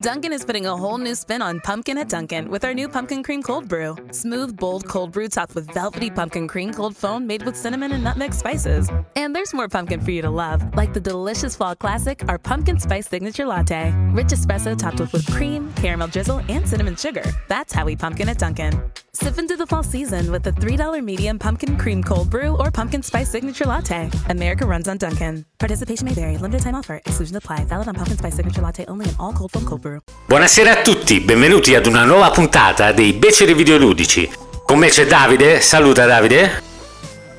Dunkin' is putting a whole new spin on pumpkin at Dunkin' with our new Pumpkin Cream Cold Brew. Smooth, bold cold brew topped with velvety pumpkin cream cold foam made with cinnamon and nutmeg spices. And there's more pumpkin for you to love, like the delicious fall classic, our Pumpkin Spice Signature Latte. Rich espresso topped with whipped cream, caramel drizzle, and cinnamon sugar. That's how we pumpkin at Dunkin'. Sip into the fall season with the $3 medium pumpkin cream cold brew or pumpkin spice signature latte. America runs on Dunkin'. Participation may vary. Limited time offer. Exclusion apply. Valid on pumpkin spice signature latte only in all cold foam cold brew. Buonasera a tutti, benvenuti ad una nuova puntata dei Beceri Videoludici. Con me c'è Davide, saluta Davide.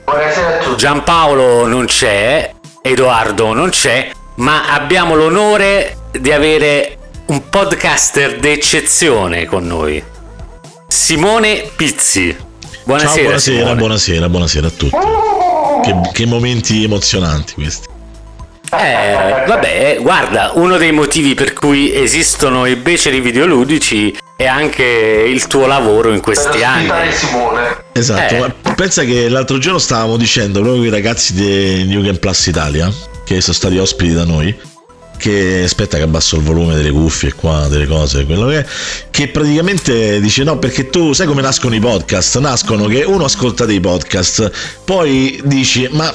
Buonasera a tutti. Giampaolo non c'è, Edoardo non c'è, ma abbiamo l'onore di avere un podcaster d'eccezione con noi. Simone Pizzi. Buonasera. Ciao, buonasera, Simone. buonasera, buonasera a tutti. Che, che momenti emozionanti questi. Eh, vabbè, guarda, uno dei motivi per cui esistono i beceri videoludici è anche il tuo lavoro in questi anni. Simone. Esatto, Eh. ma pensa che l'altro giorno stavamo dicendo proprio i ragazzi di New Game Plus Italia, che sono stati ospiti da noi, che aspetta che abbasso il volume delle cuffie qua, delle cose, quello che è, che praticamente dice no perché tu sai come nascono i podcast? Nascono che uno ascolta dei podcast, poi dici ma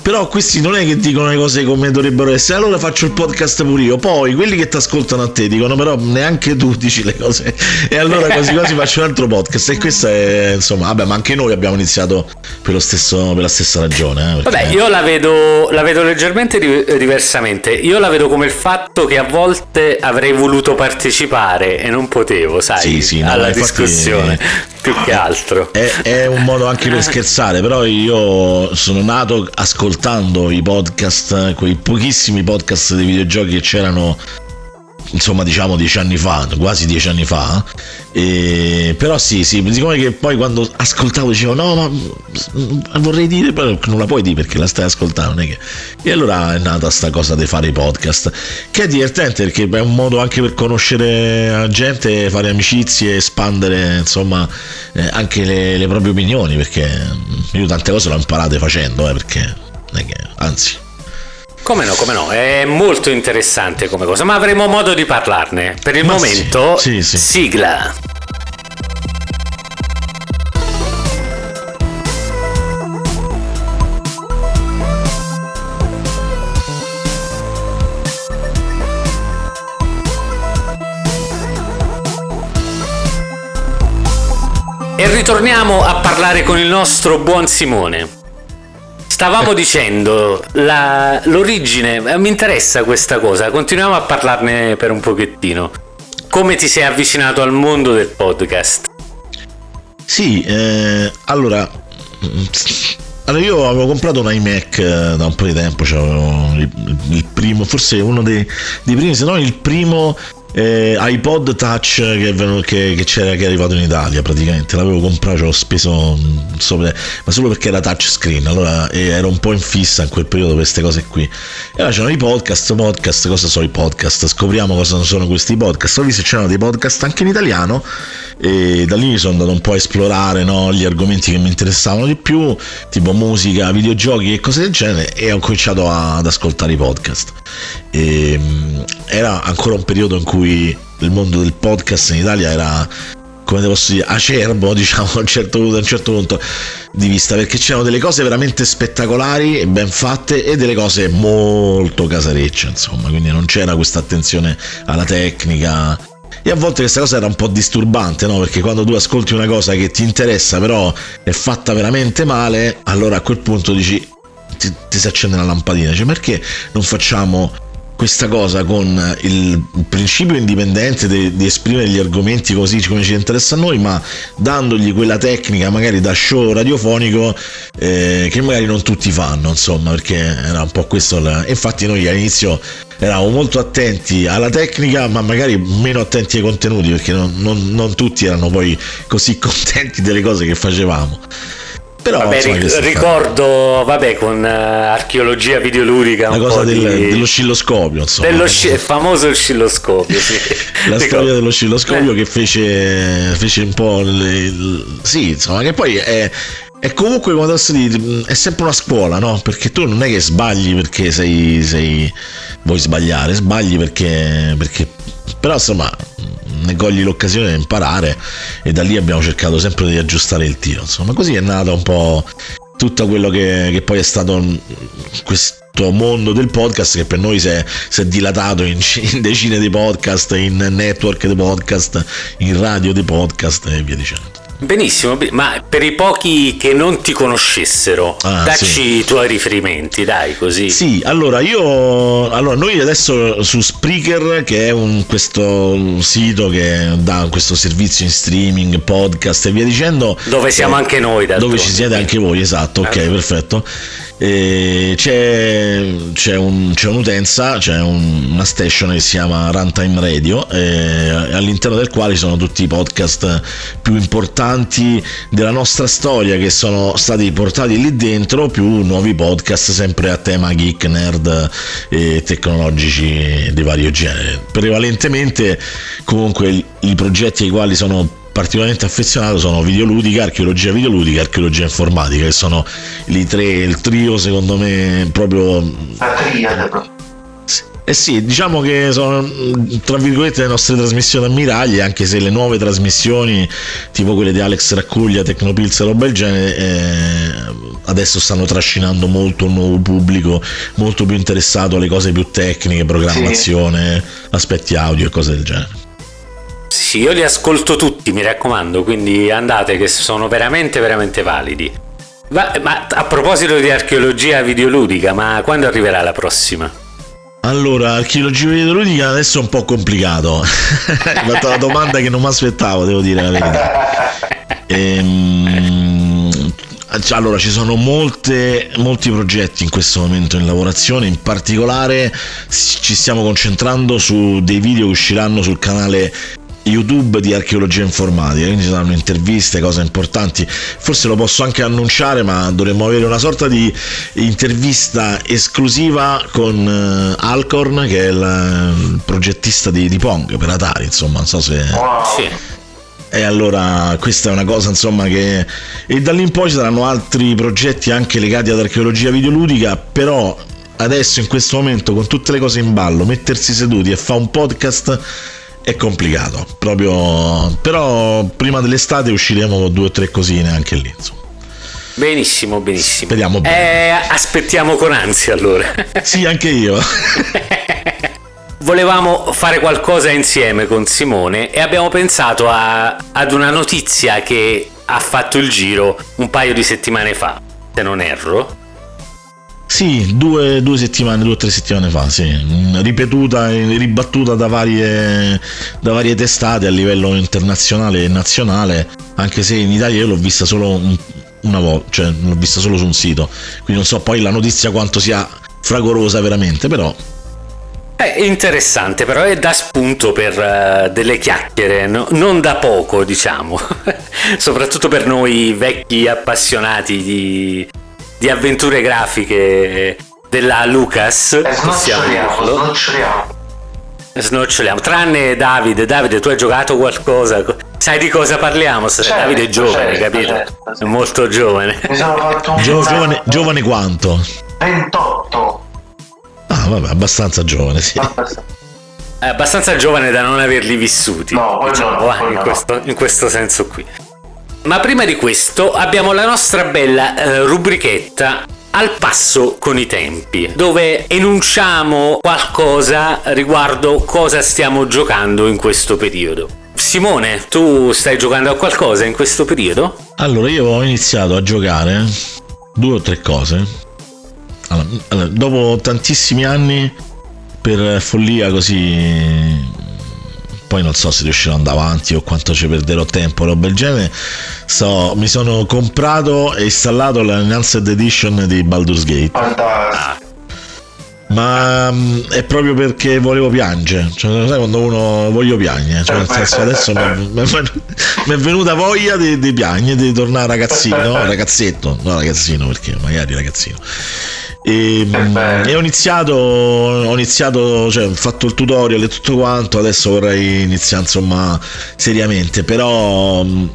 però questi non è che dicono le cose come dovrebbero essere, allora faccio il podcast pure io, poi quelli che ti ascoltano a te dicono però neanche tu dici le cose e allora quasi quasi faccio un altro podcast e questo è insomma, vabbè ma anche noi abbiamo iniziato per, lo stesso, per la stessa ragione. eh, perché- Vabbè, io la vedo, la vedo leggermente di- diversamente. Io la vedo come il fatto che a volte avrei voluto partecipare e non potevo, sai, Sì, sì, no, alla discussione, più che altro. È, è un modo anche per scherzare, però io sono nato ascoltando i podcast, quei pochissimi podcast dei videogiochi che c'erano, insomma, diciamo dieci anni fa, quasi dieci anni fa. E, però sì, sì, siccome che poi quando ascoltavo dicevo no, ma vorrei dire, però non la puoi dire perché la stai ascoltando, che... E allora è nata sta cosa di fare i podcast, che è divertente perché è un modo anche per conoscere gente, fare amicizie, espandere insomma eh, anche le, le proprie opinioni, perché io tante cose le ho imparate facendo, eh, perché anzi. Come no, come no, è molto interessante come cosa, ma avremo modo di parlarne. Per il Ma sì, momento, sì, sì. sigla. E ritorniamo a parlare con il nostro buon Simone. Stavamo dicendo la- l'origine, eh, mi interessa questa cosa, continuiamo a parlarne per un pochettino. Come ti sei avvicinato al mondo del podcast? Sì, eh, allora, mm, allora io avevo comprato un iMac eh, da un po' di tempo, c'avevo il, il primo, forse uno dei, dei primi, se no il primo eh, iPod Touch che, è venuto- che- che c'era che è arrivato in Italia praticamente, l'avevo comprato, ci ho speso mm, sopra, ma solo perché era touchscreen, allora eh, ero un po' in fissa in quel periodo per queste cose qui. E allora c'erano i podcast, podcast, cosa sono i podcast? Scopriamo cosa sono questi podcast. Ho visto che c'erano dei podcast anche in italiano e da lì sono andato un po' a esplorare no, gli argomenti che mi interessavano di più, tipo musica, videogiochi e cose del genere e ho cominciato a- ad ascoltare i podcast. E, mm, era ancora un periodo in cui il mondo del podcast in Italia era come posso dire, acerbo, diciamo, a un certo, punto- a un certo punto di vista, perché c'erano delle cose veramente spettacolari e ben fatte e delle cose molto casarecce, insomma, quindi non c'era questa attenzione alla tecnica. E a volte questa cosa era un po' disturbante, no? Perché quando tu ascolti una cosa che ti interessa, però è fatta veramente male, allora a quel punto dici, ti, ti si accende una lampadina, cioè perché non facciamo questa cosa con il principio indipendente di, di esprimere gli argomenti così come ci interessa a noi, ma dandogli quella tecnica magari da show radiofonico eh, che magari non tutti fanno, insomma, perché era un po' questo. la- Infatti noi all'inizio eravamo molto attenti alla tecnica, ma magari meno attenti ai contenuti, perché non, non- non tutti erano poi così contenti delle cose che facevamo. Però Vabbè, insomma, ricordo, vabbè, con eh, archeologia videoludica la cosa del- di- dell'oscilloscopio, insomma. dello sci- il famoso oscilloscopio, sì. la Ricordo. storia dell'oscilloscopio Eh. che fece, fece un po' il, il- sì insomma che poi è, è comunque come posso dire è sempre una scuola no perché tu non è che sbagli perché sei, sei vuoi sbagliare sbagli perché, perché però insomma ne cogli l'occasione di imparare e da lì abbiamo cercato sempre di aggiustare il tiro. Insomma, così è nata un po' tutto quello che, che poi è stato questo mondo del podcast che per noi si è, si è dilatato in, in, decine di podcast, in network di podcast, in radio di podcast e via dicendo. Benissimo, ma per i pochi che non ti conoscessero, ah, dacci sì. i tuoi riferimenti, dai, così. Sì, allora io allora noi adesso su Spreaker, che è un, questo sito che dà questo servizio in streaming, podcast e via dicendo, dove siamo eh, anche noi, dove ci siete anche voi, esatto, ok, eh. perfetto. C'è, c'è, un, c'è, un'utenza, c'è un, una station che si chiama Runtime Radio, all'interno del quale sono tutti i podcast più importanti della nostra storia che sono stati portati lì dentro, più nuovi podcast sempre a tema geek, nerd e tecnologici di vario genere. Prevalentemente comunque i progetti ai quali sono particolarmente affezionato sono videoludica, archeologia videoludica e archeologia informatica, che sono i tre, il trio secondo me proprio... La triade eh sì, diciamo che sono tra virgolette le nostre trasmissioni ammiragli, anche se le nuove trasmissioni, tipo quelle di Alex Raccuglia, Tecnopills e roba del genere, eh, adesso stanno trascinando molto un nuovo pubblico, molto più interessato alle cose più tecniche, programmazione, sì. aspetti audio e cose del genere. Sì, io li ascolto tutti, mi raccomando, quindi andate che sono veramente, veramente validi. Ma, ma a proposito di archeologia videoludica, ma quando arriverà la prossima? Allora, archeologia videoludica adesso è un po' complicato. Hai fatto una domanda che non mi aspettavo, devo dire la verità. Ehm, allora, ci sono molte, molti progetti in questo momento in lavorazione, in particolare ci stiamo concentrando su dei video che usciranno sul canale YouTube di archeologia informatica, quindi ci saranno interviste, cose importanti. Forse lo posso anche annunciare, ma dovremmo avere una sorta di intervista esclusiva con uh, Alcorn, che è il, il progettista di, di, Pong per Atari, insomma, non so se... Sì. E allora questa è una cosa insomma che... E da lì in poi ci saranno altri progetti anche legati ad archeologia videoludica, però adesso in questo momento con tutte le cose in ballo, mettersi seduti e fare un podcast è complicato, proprio... però prima dell'estate usciremo con due o tre cosine anche lì, insomma. Benissimo, benissimo. Speriamo bene. Eh, aspettiamo con ansia allora. sì, anche io. Volevamo fare qualcosa insieme con Simone e abbiamo pensato a, ad una notizia che ha fatto il giro un paio di settimane fa, se non erro. Sì, due, due, settimane, due o tre settimane fa, sì. ripetuta e ribattuta da varie, da varie, testate a livello internazionale e nazionale, anche se in Italia io l'ho vista solo una volta, cioè l'ho vista solo su un sito, quindi non so poi la notizia quanto sia fragorosa veramente, però è interessante, però è da spunto per uh, delle chiacchiere, no? non da poco, diciamo, soprattutto per noi vecchi appassionati di, di avventure grafiche della Lucas. Eh, snoccioliamo, snoccioliamo. Snoccioliamo, tranne Davide. Davide, tu hai giocato qualcosa? Sai di cosa parliamo? Certo, Davide è giovane, certo, capito? Certo, sì. È molto giovane. Mi sono fatto un Gio- giovane, giovane quanto? 28. Ah, vabbè, abbastanza giovane, sì. È abbastanza giovane da non averli vissuti. No, diciamo, no, in, questo, in questo senso qui. Ma prima di questo abbiamo la nostra bella eh, rubrichetta al passo con i tempi, dove enunciamo qualcosa riguardo cosa stiamo giocando in questo periodo. Simone, tu stai giocando a qualcosa in questo periodo? Allora, io ho iniziato a giocare due o tre cose. Allora, dopo tantissimi anni, per follia così poi non so se riuscirò ad andare avanti o quanto ci perderò tempo, roba del genere. So, mi sono comprato e installato l'Enhanced Edition di Baldur's Gate. Fantastico. Ma um, è proprio perché volevo piangere, cioè, sai quando uno voglio piangere, cioè, nel senso adesso mi è venuta voglia di, di piangere, di tornare ragazzino, ragazzetto, no ragazzino perché magari ragazzino. E, mm, e, ho iniziato, ho iniziato, cioè ho fatto il tutorial e tutto quanto, adesso vorrei iniziare insomma seriamente, però mm,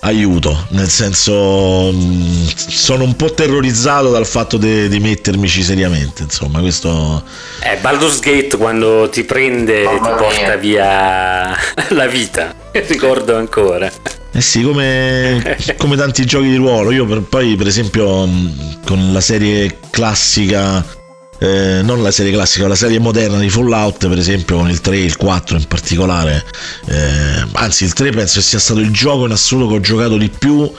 aiuto, nel senso mh, sono un po' terrorizzato dal fatto de- di mettermici seriamente, insomma, questo Eh, Baldur's Gate quando ti prende Mamma ti mia. porta via la vita. Ricordo ancora. Eh sì, come, come tanti giochi di ruolo. Io per- poi, per esempio, mh, con la serie classica, eh, non la serie classica, la serie moderna di Fallout, per esempio, con il 3 e il 4 in particolare. eh, anzi, il 3 penso sia stato il gioco in assoluto che ho giocato di più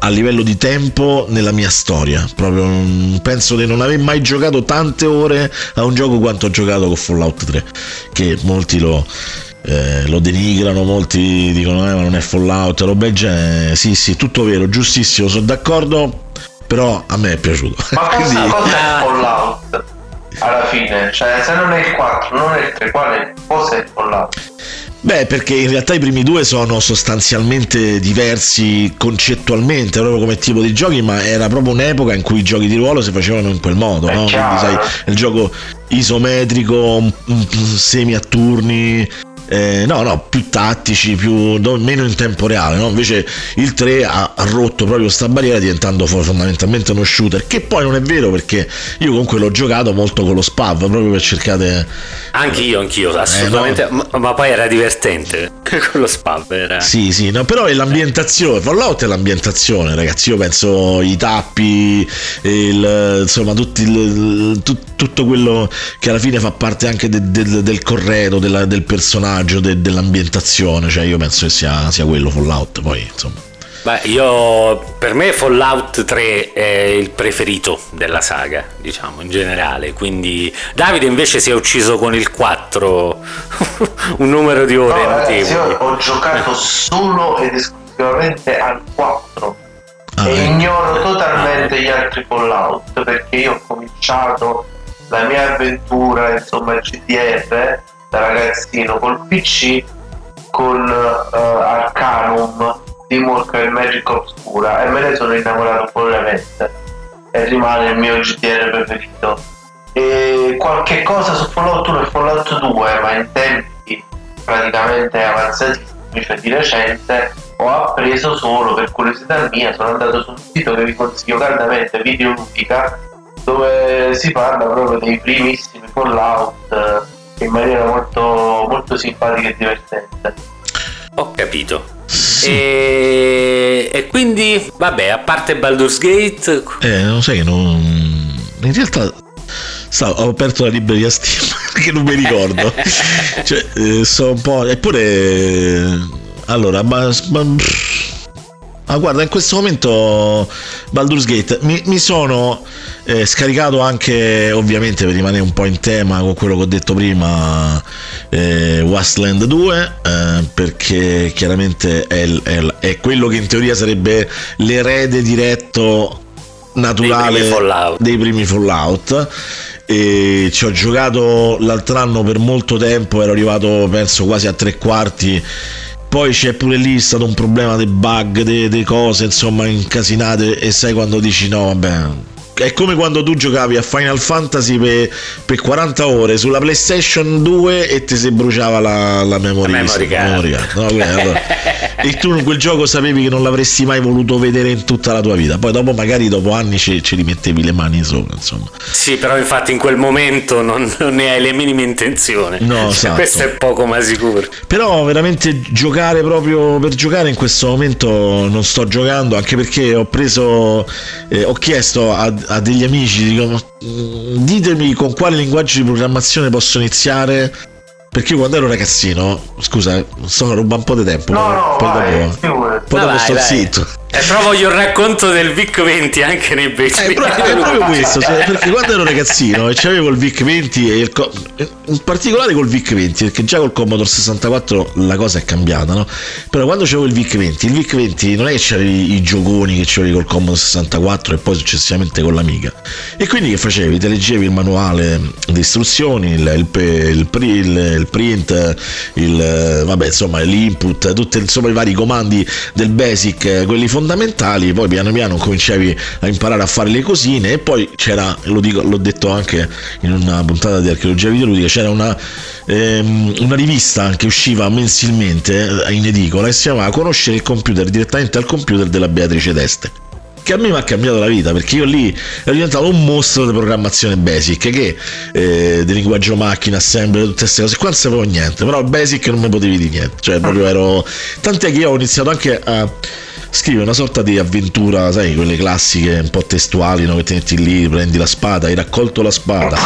a livello di tempo nella mia storia. Proprio mm, penso di non aver mai giocato tante ore a un gioco quanto ho giocato con Fallout 3, che molti lo, eh, lo denigrano, molti dicono eh, ma non è Fallout, roba del genere. Sì, sì, tutto vero, giustissimo, sono d'accordo, però a me è piaciuto. Ma cosa, Quindi- cosa Ah. è Fallout? Alla fine, cioè se non è il 4, non è il 3, quale cosa è Fallout? Beh, perché in realtà i primi due sono sostanzialmente diversi concettualmente, proprio come tipo di giochi, ma era proprio un'epoca in cui i giochi di ruolo si facevano in quel modo, no? Quindi sai, il gioco isometrico, semi a turni. Eh, no, no, più tattici, più, no, meno in tempo reale, no? Invece il 3 ha, ha rotto proprio sta barriera diventando fo- fondamentalmente uno shooter, che poi non è vero perché io comunque l'ho giocato molto con lo spav, proprio per cercare Anch'io, anch'io, assolutamente. ma, ma poi era divertente. Con lo spam era. Sì, sì, no, però è l'ambientazione. Fallout è l'ambientazione, ragazzi. Io penso i tappi, il, insomma, tutti il- tut- tutto quello che alla fine fa parte anche de- del- del corredo, della- del personaggio, de- dell'ambientazione. Cioè, io penso che sia, sia quello Fallout. Poi, insomma. Beh, io per me Fallout 3 è il preferito della saga, diciamo, in generale. Quindi Davide invece si è ucciso con il 4 un numero di ore No, ragazzi, ho giocato solo ed esclusivamente al 4 Ah, e eh. ignoro totalmente gli altri Fallout perché io ho cominciato la mia avventura, insomma, GDR ragazzino col PC con eh, Arcanum di Walker Magic Obscura e me ne sono innamorato follemente e rimane il mio GDR preferito. E qualche cosa su Fallout 1 e Fallout 2 ma in tempi praticamente avanzatissimi cioè di recente ho appreso solo per curiosità mia sono andato su un sito che vi consiglio caldamente Videoludica dove si parla proprio dei primissimi Fallout eh, in maniera molto, molto simpatica e divertente Ho capito. Sì. E... e quindi, vabbè, a parte Baldur's Gate, Eh, non sai che non. In realtà stavo- ho aperto la libreria Steam perché non mi ricordo. cioè, eh, so un po'. Eppure. Allora, ma. ma- Ah, guarda, in questo momento Baldur's Gate mi, mi sono eh, scaricato anche, ovviamente per rimanere un po' in tema con quello che ho detto prima, eh, Wasteland 2, eh, perché chiaramente è, è è quello che in teoria sarebbe l'erede diretto naturale Dei primi Fallout. dei primi Fallout. E ci ho giocato l'altro anno per molto tempo, ero arrivato penso quasi a tre quarti. Poi c'è pure lì stato un problema dei bug, delle cose insomma incasinate e sai quando dici no vabbè è come quando tu giocavi a Final Fantasy per, per 40 ore sulla PlayStation 2 e ti si bruciava la, la memory, La card. No, quella- allora- e tu in quel gioco sapevi che non l'avresti mai voluto vedere in tutta la tua vita poi dopo magari dopo anni ci, ci rimettevi le mani sopra insomma sì, però infatti in quel momento non, non ne hai le minime intenzioni. No, esatto. Questo è poco ma sicuro. Però veramente giocare proprio per giocare in questo momento non sto giocando anche perché ho preso, eh, ho chiesto a, a degli amici, dico, "Ma, mm, ditemi con quale linguaggio di programmazione posso iniziare. Perché io quando ero ragazzino, scusa, sto ruba un po' di tempo. no poi- no poi vai dopo, poi No, dopo vai, sto vai. zitto. E però voglio il racconto del VIC 20 anche nei Eh, bestri. però- è proprio questo, cioè, perché quando ero ragazzino e c'avevo il VIC 20 e il co- in particolare col VIC 20, perché già col Commodore 64 la cosa è cambiata, no? Però quando c'avevo il VIC 20, il VIC 20 non è che c'avevi i gioconi che c'avevi col Commodore 64 e poi successivamente con l'Amiga. E quindi che facevi? Te leggevi il manuale di istruzioni, il, il, il il- print, il, vabbè, insomma, l'input, tutti insomma, i vari comandi del basic, eh, quelli fondamentali fondamentali, poi piano piano cominciavi a imparare a fare le cosine e poi c'era, lo dico, l'ho detto anche in una puntata di archeologia videoludica, c'era una, ehm, una rivista che usciva mensilmente in edicola e si chiamava Conoscere il computer direttamente al computer della Beatrice Deste che a me mi ha cambiato la vita perché io lì ero diventato un mostro di programmazione basic che eh, di linguaggio macchina, assembly, tutte queste cose qua non sapevo niente però basic non mi potevi dire niente cioè proprio ero tant'è che io ho iniziato anche a scrivere una sorta di avventura sai quelle classiche un po' testuali no? che ti lì prendi la spada hai raccolto la spada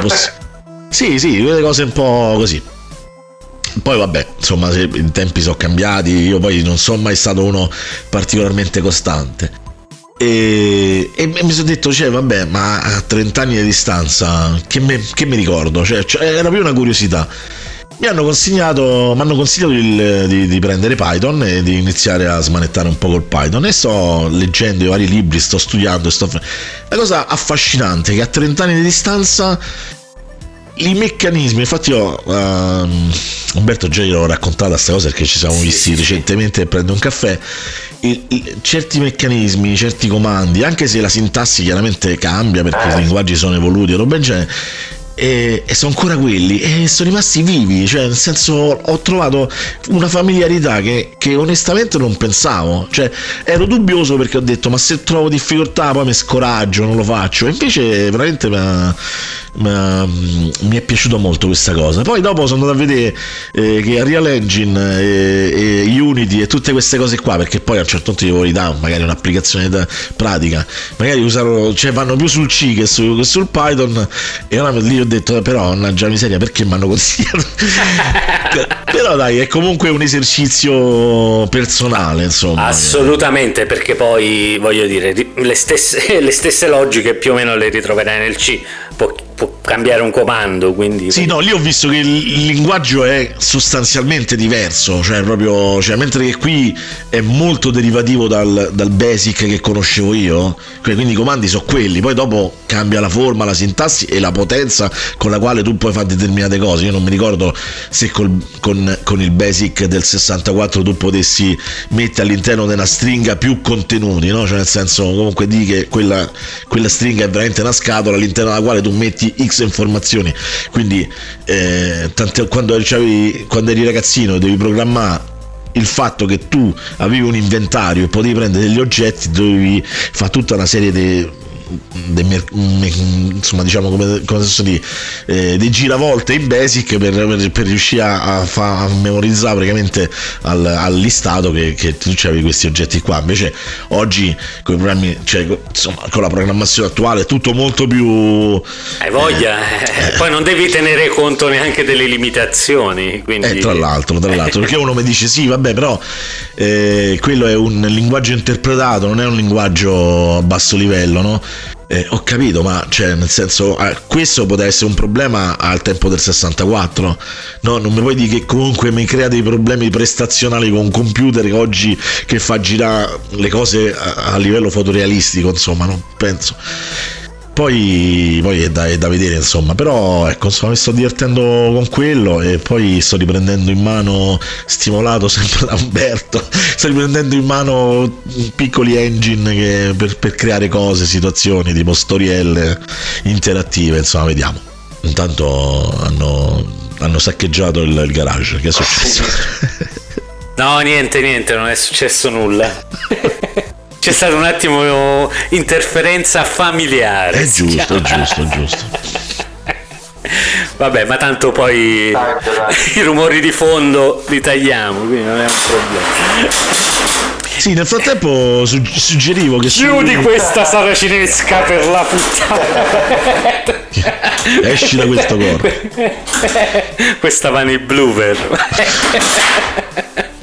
poss- sì sì quelle cose un po' così poi vabbè, insomma, i tempi sono cambiati, io poi non sono mai stato uno particolarmente costante. E, e, mi sono detto, cioè, vabbè, ma a 30 anni di distanza, che, me, che mi ricordo? Cioè, cioè, era più una curiosità. Mi hanno consigliato, mi hanno consigliato il, di, di, prendere Python e di iniziare a smanettare un po' col Python e sto leggendo i vari libri, sto studiando. Sto... La cosa affascinante è che a 30 anni di distanza i meccanismi, infatti io uh, Umberto già gliel'ho raccontata questa cosa perché ci siamo visti sì, recentemente e prendo un caffè. Il, il, certi meccanismi, certi comandi, anche se la sintassi chiaramente cambia perché i eh. linguaggi sono evoluti e roba in genere, e, e, sono ancora quelli e sono rimasti vivi cioè nel senso ho trovato una familiarità che, che, onestamente non pensavo. Cioè ero dubbioso perché ho detto ma se trovo difficoltà poi mi scoraggio non lo faccio. E invece veramente mi ha, mi è piaciuto molto questa cosa. Poi dopo sono andato a vedere eh, che Real Engine e, e, Unity e tutte queste cose qua, perché poi a un certo punto volevo dare magari un'applicazione da, pratica, magari usano, cioè vanno più sul C che, su, che sul Python e allora lì ho detto però mannaggia miseria perché mi hanno consigliato? Però dai è comunque un esercizio personale insomma. Assolutamente perché poi voglio dire le stesse, le stesse logiche più o meno le ritroverai nel C può, cambiare un comando. Quindi... Sì, no, lì ho visto che il linguaggio è sostanzialmente diverso, cioè proprio, cioè, mentre che qui è molto derivativo dal, dal basic che conoscevo io, quindi i comandi sono quelli, poi dopo cambia la forma, la sintassi e la potenza con la quale tu puoi fare determinate cose. Io non mi ricordo se col, con, con il basic del 64 tu potessi mettere all'interno della stringa più contenuti, no? Cioè nel senso comunque di che quella, quella stringa è veramente una scatola all'interno della quale tu metti x informazioni. Quindi eh, tante, quando, quando eri ragazzino devi programmare il fatto che tu avevi un inventario e potevi prendere degli oggetti dovevi fare tutta una serie di dei, insomma diciamo come, come posso dire eh, dei giravolte in basic per, per, per riuscire a, fa, a, memorizzare praticamente al, all'istato che, che tu avevi questi oggetti qua invece oggi con i programmi cioè, insomma, con la programmazione attuale è tutto molto più hai voglia eh, eh, poi non devi tenere conto neanche delle limitazioni quindi... eh, tra l'altro tra l'altro perché uno mi dice sì vabbè però eh, quello è un linguaggio interpretato non è un linguaggio a basso livello no? Eh, ho capito, ma cioè, nel senso, eh, questo poteva essere un problema al tempo del 64. No, non mi puoi dire che comunque mi crea dei problemi prestazionali con un computer che oggi che fa girare le cose a, a livello fotorealistico, insomma, non penso. Poi, poi è, da, è, da, vedere, insomma, però ecco, insomma, mi sto divertendo con quello e poi sto riprendendo in mano, stimolato sempre da Umberto, sto riprendendo in mano piccoli engine che, per, per creare cose, situazioni, tipo storielle interattive, insomma, vediamo. Intanto hanno, hanno saccheggiato il, il garage, che è successo? No, niente, niente, non è successo nulla. c'è stata un attimo interferenza familiare. È giusto, giusto, giusto. Vabbè, ma tanto poi dai, dai. i rumori di fondo li tagliamo, quindi non è un problema. Sì, nel frattempo suggerivo che chiudi su... questa saracinesca per la puttana. Esci da questo corpo. Questa va nei blooper.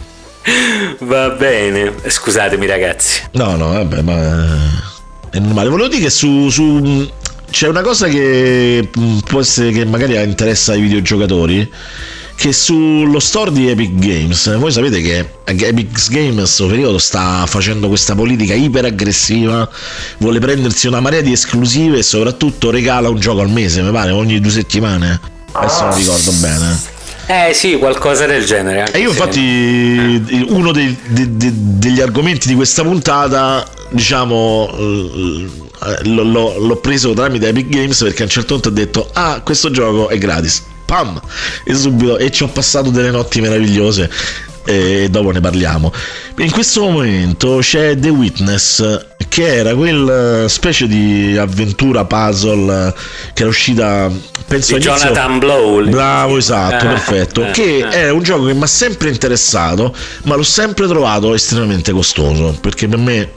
Va bene, scusatemi ragazzi. No, no, vabbè, ma è normale. Volevo dire che su, su c'è una cosa che mm, può essere che magari interessa ai videogiocatori che sullo store di Epic Games voi sapete che Epic Games in questo periodo sta facendo questa politica iper aggressiva vuole prendersi una marea di esclusive e soprattutto regala un gioco al mese mi pare ogni due settimane adesso non ricordo bene Eh sì, qualcosa del genere. E io infatti uno dei, de, de, degli argomenti di questa puntata, diciamo, l'ho, l'ho preso tramite Epic Games perché a un certo punto ho detto, ah, questo gioco è gratis. Pam! E subito, e ci ho passato delle notti meravigliose e dopo ne parliamo. In questo momento c'è The Witness, che era quel specie di avventura puzzle che era uscita penso di Jonathan Blow. Bravo, esatto, ah, perfetto. Ah, che ah. è un gioco che mi ha sempre interessato, ma l'ho sempre trovato estremamente costoso, perché per me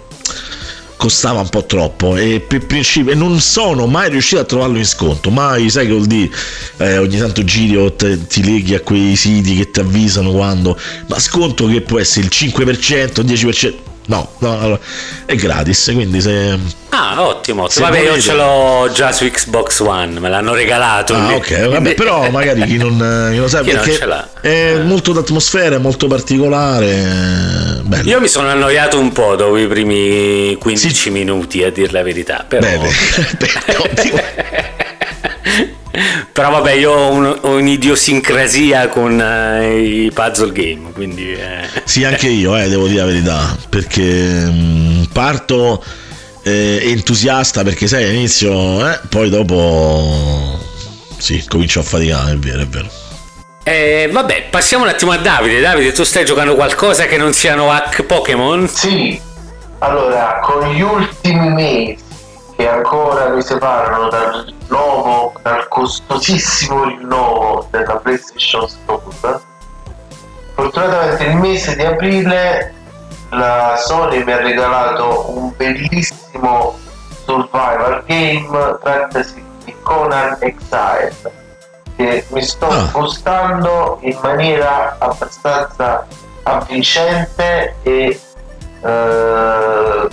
costava un po' troppo e per principio non sono mai riuscito a trovarlo in sconto. Mai sai che vuol dire? Eh, ogni tanto giri o te, ti leghi a quei siti che ti avvisano quando ma sconto che può essere il 5% 10% No, no, è gratis, quindi se... Ah, ottimo, ottimo. Vabbè, volete... io ce l'ho già su Xbox One, me l'hanno regalato. Ah, ok, vabbè, però magari chi non, chi non sa chi perché è eh. molto d'atmosfera, è molto particolare. Bello. Io mi sono annoiato un po' dopo i primi 15 sì. minuti, a dire la verità. Però... Bene, bene ottimo. Però vabbè, io ho, un, ho un'idiosincrasia con uh, i puzzle game, quindi... Eh. Sì, anche io, eh, devo dire la verità, perché mh, mm, parto eh, entusiasta perché sai all'inizio, eh, poi dopo... Sì, comincio a faticare, è vero, è vero. Eh, vabbè, passiamo un attimo a Davide. Davide, tu stai giocando qualcosa che non siano hack Pokémon? Sì, allora, con gli ultimi mesi che ancora mi separano dal rinnovo, dal costosissimo rinnovo della PlayStation Store. Fortunatamente il mese di aprile la Sony mi ha regalato un bellissimo survival game trattasi di Conan Exile che mi sto ah. gustando in maniera abbastanza avvincente e eh,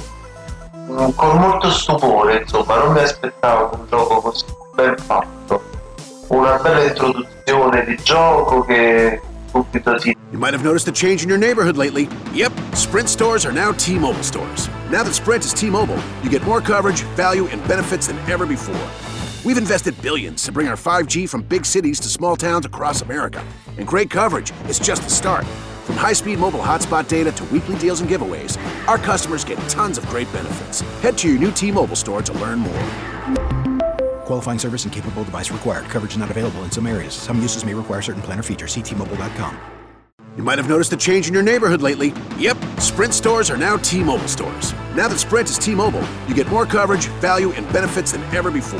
Mm, con molto stupore, insomma, non mi aspettavo un gioco così ben fatto. Una bella introduzione di gioco che You might have noticed a change in your neighborhood lately. Yep, Sprint stores are now T-Mobile stores. Now that Sprint is T-Mobile, you get more coverage, value, and benefits than ever before. We've invested billions to bring our 5G from big cities to small towns across America. And great coverage is just the start. From high-speed mobile hotspot data to weekly deals and giveaways, our customers get tons of great benefits. Head to your new T-Mobile store to learn more. Qualifying service and capable device required. Coverage not available in some areas. Some uses may require certain plan or features. See T-Mobile.com. You might have noticed a change in your neighborhood lately. Yep, Sprint stores are now T-Mobile stores. Now that Sprint is T-Mobile, you get more coverage, value, and benefits than ever before.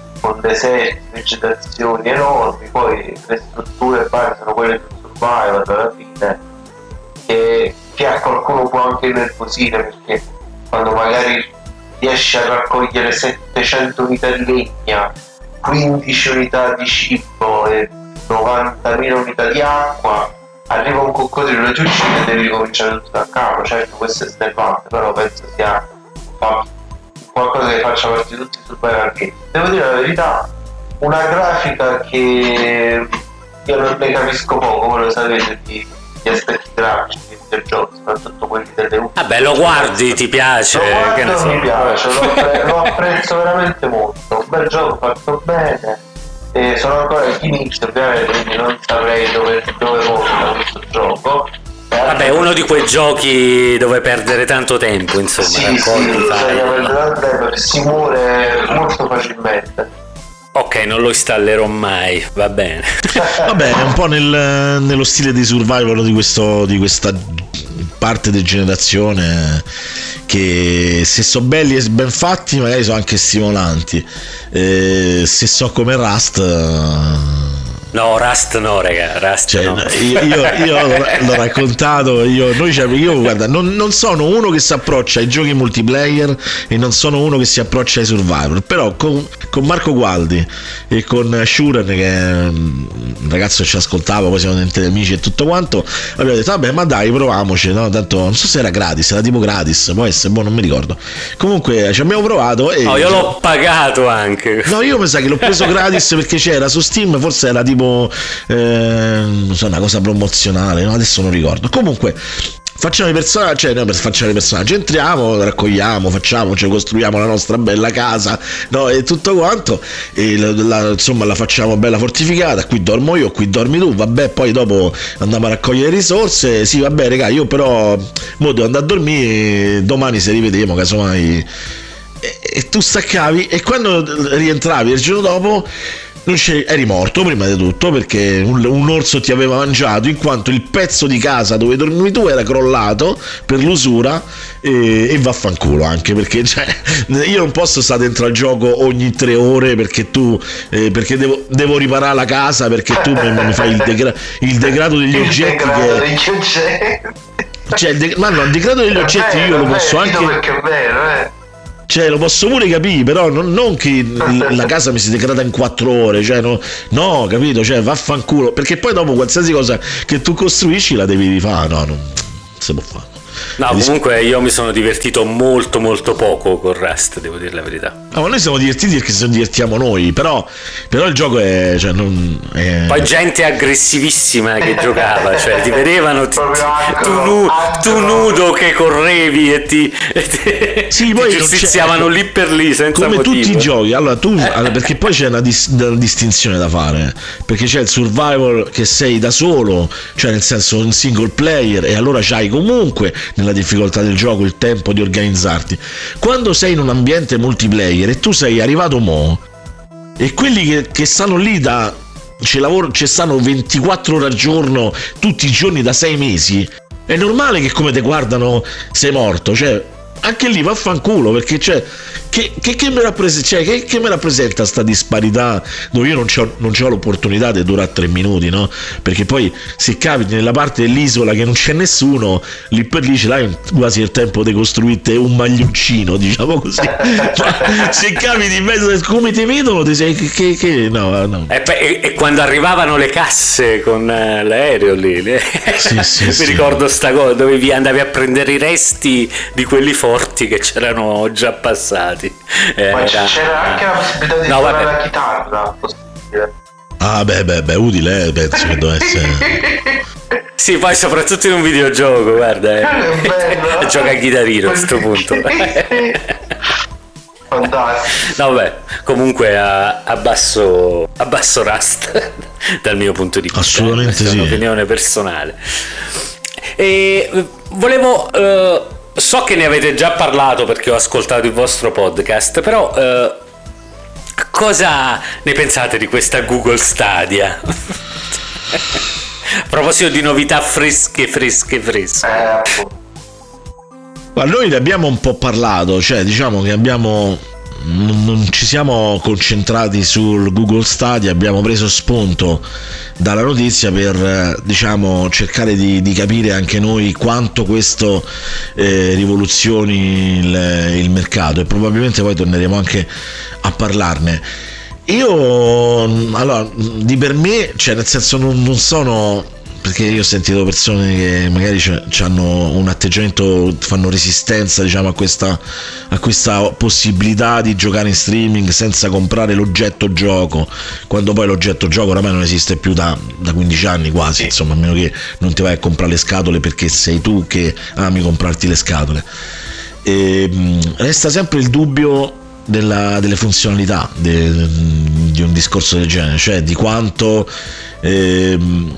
con deserti, vegetazioni enormi, poi le strutture base sono quelle del survival alla fine, che, che a qualcuno può anche nervosire perché quando magari riesci a raccogliere 700 unità di legna, 15 unità di cibo e 90.000 unità di acqua, arriva un coccodrillo uccide e devi ricominciare tutto da capo. Certo, questo è snervante, però penso sia qualcosa che faccia parte tutti super game. Devo dire la verità, una grafica che io non ne capisco poco, voi lo sapete, di, di aspetti grafici videogiochi, soprattutto quelli delle ultime. Vabbè, lo guardi, ti piace? Lo guardo, so. mi piace, lo, appre- lo apprezzo veramente molto. Un bel gioco fatto bene. E sono ancora in inizio, ovviamente, quindi non saprei dove, dove porta questo gioco. Vabbè, uno di quei giochi dove perdere tanto tempo, insomma, sì, racconti, sì, fai. si muore molto facilmente. Ok, non lo installerò mai, va bene. va bene, un po' nel, nello stile di survival di, questo, di questa parte di generazione che se sono belli e ben fatti magari sono anche stimolanti. Eh, se so come Rust No, Rust no, raga, Rust Cioè, no. io, io- io l'ho, raccontato, io, noi ci- io, guarda, non, non sono uno che si approccia ai giochi multiplayer e non sono uno che si approccia ai survivor, però con, con Marco Gualdi e con Shuren che è un ragazzo che ci ascoltava, poi siamo diventati amici e tutto quanto, abbiamo detto vabbè ma dai proviamoci, no? tanto non so se era gratis, era tipo gratis, può essere, boh, non mi ricordo. Comunque ci abbiamo provato e... No, io l'ho pagato anche. No, io mi sa che l'ho preso gratis perché c'era su Steam, forse era tipo eh, non so, una cosa promozionale, no? adesso non ricordo. Comunque, facciamo i personaggi, cioè noi facciamo i personaggi, entriamo, raccogliamo, facciamo, cioè costruiamo la nostra bella casa, no? E tutto quanto, e la, la- insomma la facciamo bella fortificata, qui dormo io, qui dormi tu, vabbè, poi dopo andiamo a raccogliere risorse, sì vabbè raga, io però mo devo andare a dormire, domani se rivediamo, casomai. E, tu staccavi. E quando rientravi il giorno dopo eri morto prima di tutto perché un, un orso ti aveva mangiato in quanto il pezzo di casa dove dormivi tu era crollato per l'usura e, e vaffanculo anche perché cioè, io non posso stare dentro al gioco ogni tre ore perché tu eh, perché devo, devo riparare la casa perché tu mi, fai il, degra- il degrado degli Il oggetti degrado che degli oggetti. cioè de- ma no, il degrado degli oggetti vero, io lo posso vero, anche perché è vero, eh. Cioè, lo posso pure capire, però non, non che l- la casa mi si degrada in quattro ore, cioè, no, no, capito? Cioè, vaffanculo. Perché poi dopo qualsiasi cosa che tu costruisci la devi rifare, no, non, non si può fare. No, comunque io mi sono divertito molto molto poco con Rust, devo dire la verità. No, ma noi siamo divertiti perché se divertiamo noi, però, però il gioco è, cioè, non, è... Poi gente aggressivissima che giocava, cioè ti vedevano ti- ti- tu, nu- tu nudo che correvi e ti, e ti- Sì, ti giustiziavano lì per lì senza come motivo. tutti i giochi, allora tu, allora, perché poi c'è una, dis- una distinzione da fare, perché c'è il survival che sei da solo, cioè nel senso un single player, e allora c'hai comunque nella difficoltà del gioco il tempo di organizzarti. Quando sei in un ambiente multiplayer e tu sei arrivato mo, e quelli che, che stanno lì da. Ci, stanno 24 ore al giorno, tutti i giorni da 6 mesi. È normale che come ti guardano sei morto, cioè. Anche lì vaffanculo perché cioè, che, che, che, mi rappresenta, cioè, che, che mi rappresenta sta disparità dove io non ho l'opportunità di durare tre minuti, no? Perché poi se capiti nella parte dell'isola che non c'è nessuno, lì per lì ce l'hai quasi il tempo di costruirti un maglioncino, diciamo così. Ma se capiti in mezzo, come ti vedono, ti sei che, che, no, no. E, e- e quando arrivavano le casse con eh, l'aereo lì, le- Sì, sì, mi sì. ricordo sta cosa, dove vi andavi a prendere i resti di quelli forti che c'erano già passati. Ma Era- c'era anche la possibilità di No, suonare vabbè. la chitarra. possibile. Ah, beh, beh, beh, utile, eh, penso che dovesse essere. Sì, poi soprattutto in un videogioco, guarda, eh. È bello. gioca a chitarrino a sto punto. Fantastico. No, vabbè, comunque a- abbasso, abbasso Rust dal mio punto di vista. Assolutamente Questa è sì. un'opinione personale. E eh, volevo. eh, so che ne avete già parlato perché ho ascoltato il vostro podcast, però. eh, cosa ne pensate di questa Google Stadia? A proposito di novità fresche, fresche, fresche. Ma noi ne abbiamo un po' parlato, cioè diciamo che abbiamo. Non, ci siamo concentrati sul Google Stadia, abbiamo preso spunto dalla notizia per eh, diciamo cercare di, di capire anche noi quanto questo eh, rivoluzioni il, il mercato e probabilmente poi torneremo anche a parlarne. Io allora di per me, cioè nel senso non, non sono perché io ho sentito persone che magari hanno un atteggiamento, fanno resistenza diciamo, a, questa, a questa possibilità di giocare in streaming senza comprare l'oggetto gioco, quando poi l'oggetto gioco oramai non esiste più da, da 15 anni quasi, insomma, a meno che non ti vai a comprare le scatole perché sei tu che ami comprarti le scatole. E, mh, resta sempre il dubbio della- delle funzionalità de- di un discorso del genere, cioè di quanto ehm,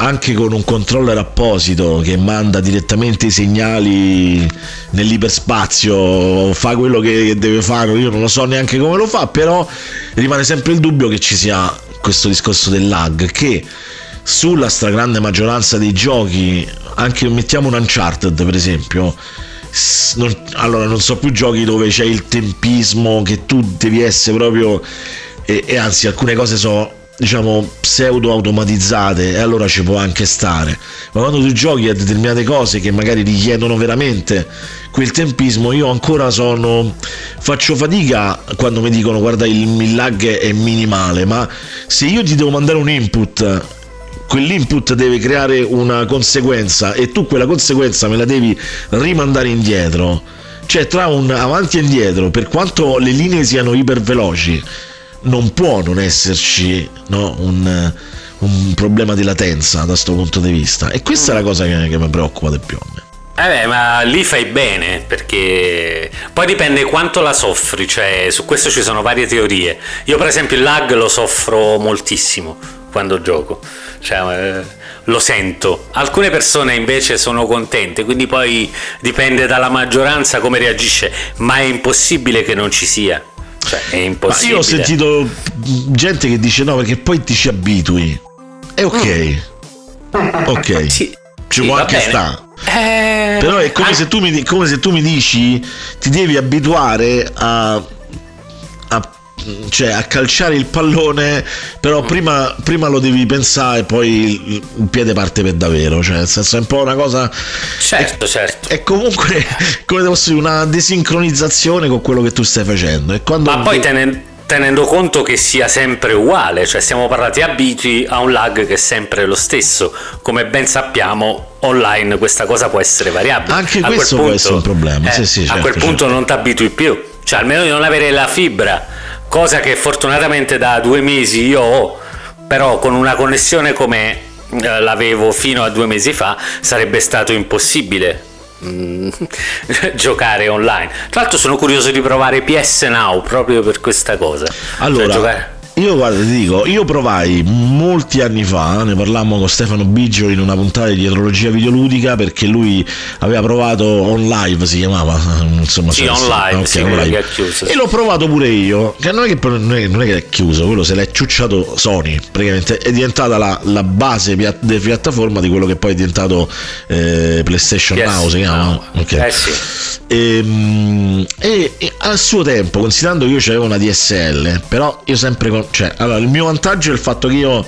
anche con un controller apposito che manda direttamente i segnali nell'iperspazio, fa quello che deve fare, io non lo so neanche come lo fa, però rimane sempre il dubbio che ci sia questo discorso del lag che sulla stragrande maggioranza dei giochi, anche mettiamo un Uncharted per esempio, non- allora non so più giochi dove c'è il tempismo che tu devi essere proprio e, e anzi alcune cose sono diciamo pseudo automatizzate e allora ci può anche stare. Ma quando tu giochi a determinate cose che magari richiedono veramente quel tempismo io ancora sono faccio fatica quando mi dicono guarda il, il lag è minimale ma se io ti devo mandare un input quell'input deve creare una conseguenza e tu quella conseguenza me la devi rimandare indietro. Cioè tra un avanti e indietro per quanto le linee siano iperveloci non può non esserci no, un, un, problema di latenza da questo punto di vista. E questa è la cosa che, che mi preoccupa di più. Eh beh, ma lì fai bene perché poi dipende quanto la soffri, cioè su questo ci sono varie teorie. Io per esempio il lag lo soffro moltissimo quando gioco, cioè, eh, lo sento. Alcune persone invece sono contente, quindi poi dipende dalla maggioranza come reagisce, ma è impossibile che non ci sia. Cioè, è impossibile. Ma io ho sentito gente che dice no perché poi ti ci abitui. È ok. Mm. Ok. Sì. Ci sì, può anche stare. Eh, Però è come, ah. se mi, come, se tu mi, dici ti devi abituare a cioè a calciare il pallone, però prima, prima, lo devi pensare, poi il piede parte per davvero. Cioè, nel senso è un po' una cosa. Certo, è, certo. È comunque come devo dire, una desincronizzazione con quello che tu stai facendo. E quando Ma poi tenendo tenendo conto che sia sempre uguale, cioè siamo parlati abituati a un lag che è sempre lo stesso. Come ben sappiamo, online questa cosa può essere variabile. Anche a questo punto, può essere un problema. Eh, sì, sì, certo, a quel certo. punto non ti abitui più, cioè almeno di non avere la fibra cosa che fortunatamente da due mesi io ho, però con una connessione come eh, l'avevo fino a due mesi fa sarebbe stato impossibile mm, giocare online. Tra l'altro sono curioso di provare PS Now proprio per questa cosa. Cioè, allora, cioè, io guarda, ti dico, io provai molti anni fa, ne parlammo con Stefano Biggio in una puntata di dietrologia videoludica perché lui aveva provato on live, si chiamava, insomma, sì, on live, okay, sì, on live. Chiuso, sì. e l'ho provato pure io, che non è che, non è, che è chiuso, quello se l'è ciucciato Sony, praticamente è diventata la, la base di piattaforma di quello che poi è diventato eh, PlayStation yes, Now, si chiama? No. Okay. Eh sì. E, ehm, e, e, al suo tempo, considerando che io avevo una DSL, però io sempre con cioè, allora, il mio vantaggio è il fatto che io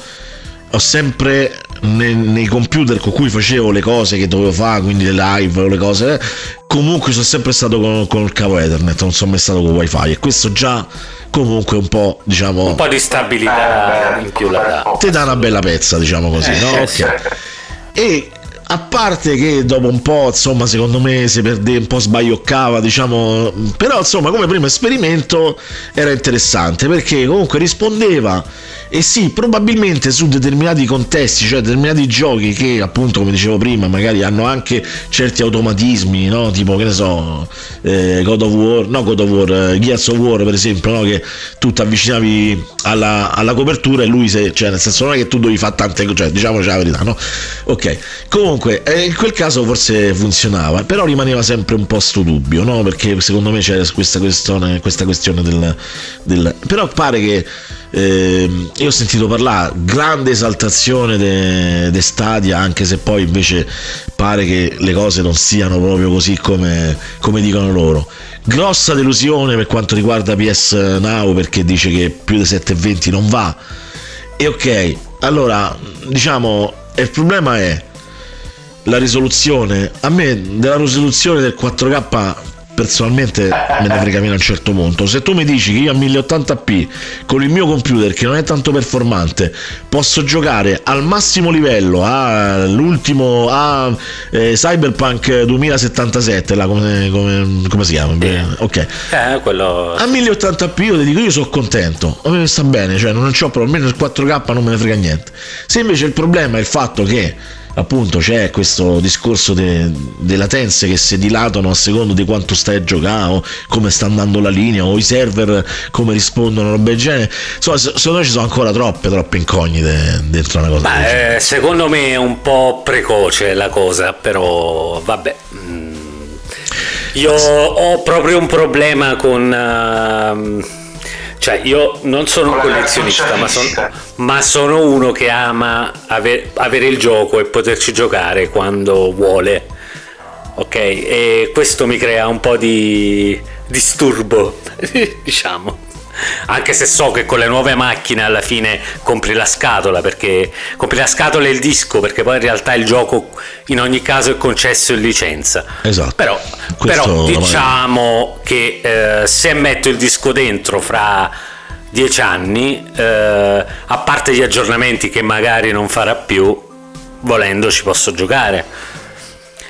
ho sempre nei, nei, computer con cui facevo le cose che dovevo fare, quindi le live o le cose, comunque sono sempre stato con, con il cavo Ethernet, non sono mai stato con wifi e questo già comunque un po' diciamo un po' di stabilità in più la dà. Ti dà una bella pezza, diciamo così, eh, no? Okay. E a parte che dopo un po', insomma, secondo me si perde un po' sbaglioccava, diciamo, però insomma, come primo esperimento era interessante perché comunque rispondeva e sì, probabilmente su determinati contesti, cioè determinati giochi che appunto, come dicevo prima, magari hanno anche certi automatismi, no? Tipo, che ne so, eh, God of War, no God of War, eh, Gears of War per esempio, no? Che tu ti avvicinavi alla, alla, copertura e lui, se, cioè nel senso non è che tu dovevi fare tante cose, cioè diciamoci la verità, no? Ok, comunque eh, in quel caso forse funzionava, però rimaneva sempre un po' sto dubbio, no? Perché secondo me c'era questa questione, questa questione del, del... Però pare che eh, io ho sentito parlare grande esaltazione de, de Stadia anche se poi invece pare che le cose non siano proprio così come, come dicono loro grossa delusione per quanto riguarda PS Now perché dice che più di 720 non va e ok allora diciamo il problema è la risoluzione a me della risoluzione del 4K personalmente me ne frega fino a un certo punto. Se tu mi dici che io a 1080p con il mio computer che non è tanto performante posso giocare al massimo livello all'ultimo a eh, Cyberpunk 2077, là, come, come, come, si chiama? Eh. Ok. Eh, quello... A 1080p io ti dico io sono contento, a me sta bene, cioè non ho problemi, almeno il 4K non me ne frega niente. Se invece il problema è il fatto che appunto c'è questo discorso delle de latenze che si dilatano a secondo di quanto stai a giocare o come sta andando la linea o i server come rispondono roba del genere insomma secondo me ci sono ancora troppe troppe incognite dentro una cosa Beh, eh, secondo me è un po' precoce la cosa però vabbè mm. io ho proprio un problema con uh, cioè, io non sono un collezionista, ma sono, ma sono, uno che ama aver, avere il gioco e poterci giocare quando vuole. Ok? E questo mi crea un po' di disturbo, diciamo. Anche se so che con le nuove macchine alla fine compri la scatola perché compri la scatola e il disco perché poi in realtà il gioco in ogni caso è concesso in licenza. Esatto. Però, però diciamo che eh, se metto il disco dentro fra dieci anni, eh, a parte gli aggiornamenti che magari non farà più, volendo ci posso giocare.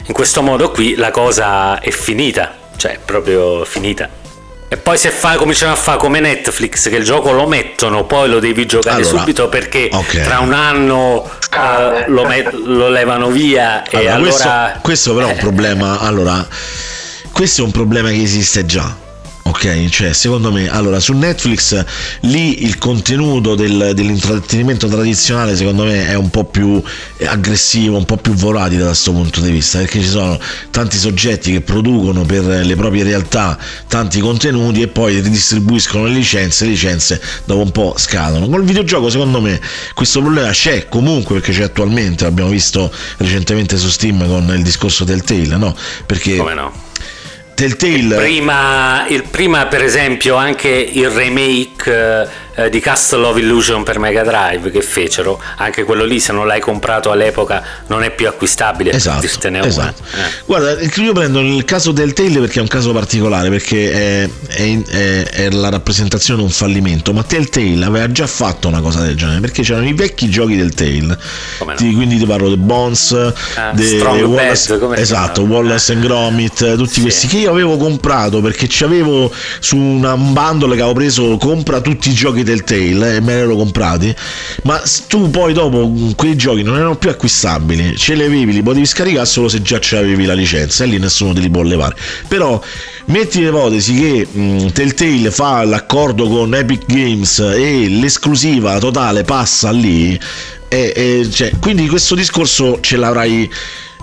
In questo modo qui la cosa è finita, cioè proprio finita. E poi se fa, cominciano a fare come Netflix, che il gioco lo mettono, poi lo devi giocare allora, subito perché okay. tra un anno uh, lo, met- lo, levano via. Allora, e allora... Questo, questo però è un problema. Allora, questo è un problema che esiste già Ok, cioè secondo me, allora su Netflix lì il contenuto del, dell'intrattenimento tradizionale secondo me è un po' più aggressivo, un po' più volatile da questo punto di vista, perché ci sono tanti soggetti che producono per le proprie realtà tanti contenuti e poi ridistribuiscono le licenze, le licenze dopo un po' scadono. Con il videogioco secondo me questo problema c'è comunque perché c'è attualmente, l'abbiamo visto recentemente su Steam con il discorso del Tail, no? Perché... Come no? Telltale. Il prima, il prima, per esempio, anche il remake eh, di Castle of Illusion per Mega Drive che fecero, anche quello lì se non l'hai comprato all'epoca non è più acquistabile. Esatto, esatto. Eh. Guarda, io prendo il caso del Telltale perché è un caso particolare, perché è, è, è, è, la rappresentazione di un fallimento, ma Telltale aveva già fatto una cosa del genere, perché c'erano i vecchi giochi del Tale, no? quindi ti parlo di Bones, ah, de Wallace, Bad, esatto, Wallace and Gromit, tutti sì. questi che io avevo comprato perché c'avevo su una bundle che avevo preso compra tutti i giochi Telltale e me li ero comprati ma tu poi dopo quei giochi non erano più acquistabili ce li avevi li potevi scaricare solo se già avevi la licenza e lì nessuno te li può levare però metti l'ipotesi che mh, Telltale fa l'accordo con Epic Games e l'esclusiva totale passa lì e, e, cioè, quindi questo discorso ce l'avrai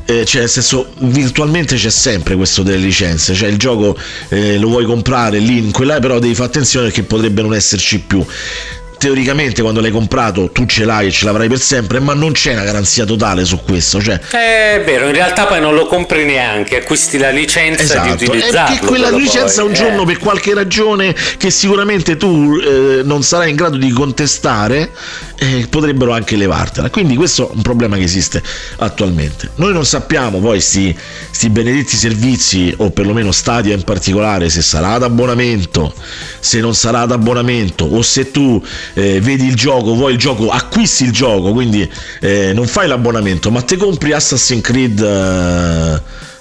eh, cioè nel senso virtualmente c'è sempre questo delle licenze cioè il gioco eh, lo vuoi comprare lì in quella però devi fare attenzione perché potrebbe non esserci più teoricamente quando l'hai comprato tu ce l'hai e ce l'avrai per sempre, ma non c'è una garanzia totale su questo. Cioè... È vero, in realtà poi non lo compri neanche, acquisti la licenza esatto. di utilizzarlo. Che quella licenza poi, un giorno eh. per qualche ragione che sicuramente tu eh, non sarai in grado di contestare, eh, potrebbero anche levartela. Quindi questo è un problema che esiste attualmente. Noi non sappiamo poi sti, sti benedetti servizi, o perlomeno Stadia in particolare, se sarà ad abbonamento, se non sarà ad abbonamento, o se tu eh, vedi il gioco, vuoi il gioco, acquisti il gioco, quindi eh, non fai l'abbonamento, ma te compri Assassin's Creed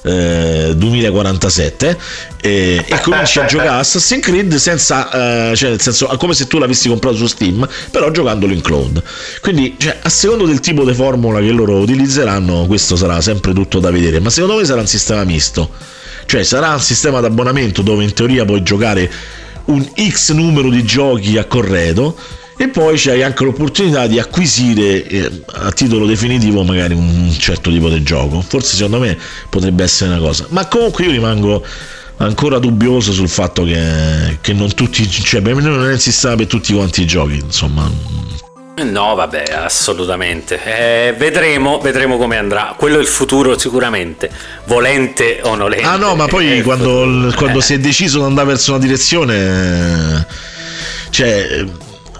eh, 2047 eh, e cominci a giocare Assassin's Creed senza, eh, cioè nel senso come se tu l'avessi comprato su Steam, però giocandolo in cloud. Quindi, cioè, a secondo del tipo di formula che loro utilizzeranno, questo sarà sempre tutto da vedere, ma secondo me sarà un sistema misto. Cioè sarà un sistema di abbonamento dove in teoria puoi giocare un X numero di giochi a corredo e poi c'hai anche l'opportunità di acquisire eh, a titolo definitivo magari un certo tipo di gioco. Forse secondo me potrebbe essere una cosa. Ma comunque io rimango ancora dubbioso sul fatto che, che non tutti, cioè non sistema per tutti quanti i giochi, insomma. No, vabbè, assolutamente. Eh, vedremo, vedremo come andrà. Quello è il futuro sicuramente, volente o nolente. Ah no, ma poi quando, quando eh. si è deciso di andare verso una direzione, cioè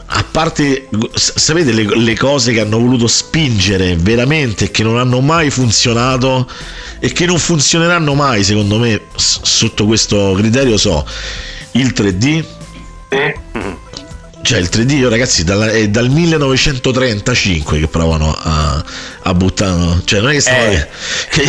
a parte, sapete le, le, cose che hanno voluto spingere veramente che non hanno mai funzionato e che non funzioneranno mai, secondo me, sotto questo criterio so il 3D. Eh cioè il 3D io ragazzi dal, è dal 1935 che provano a, a buttare cioè non è che stiamo eh. che...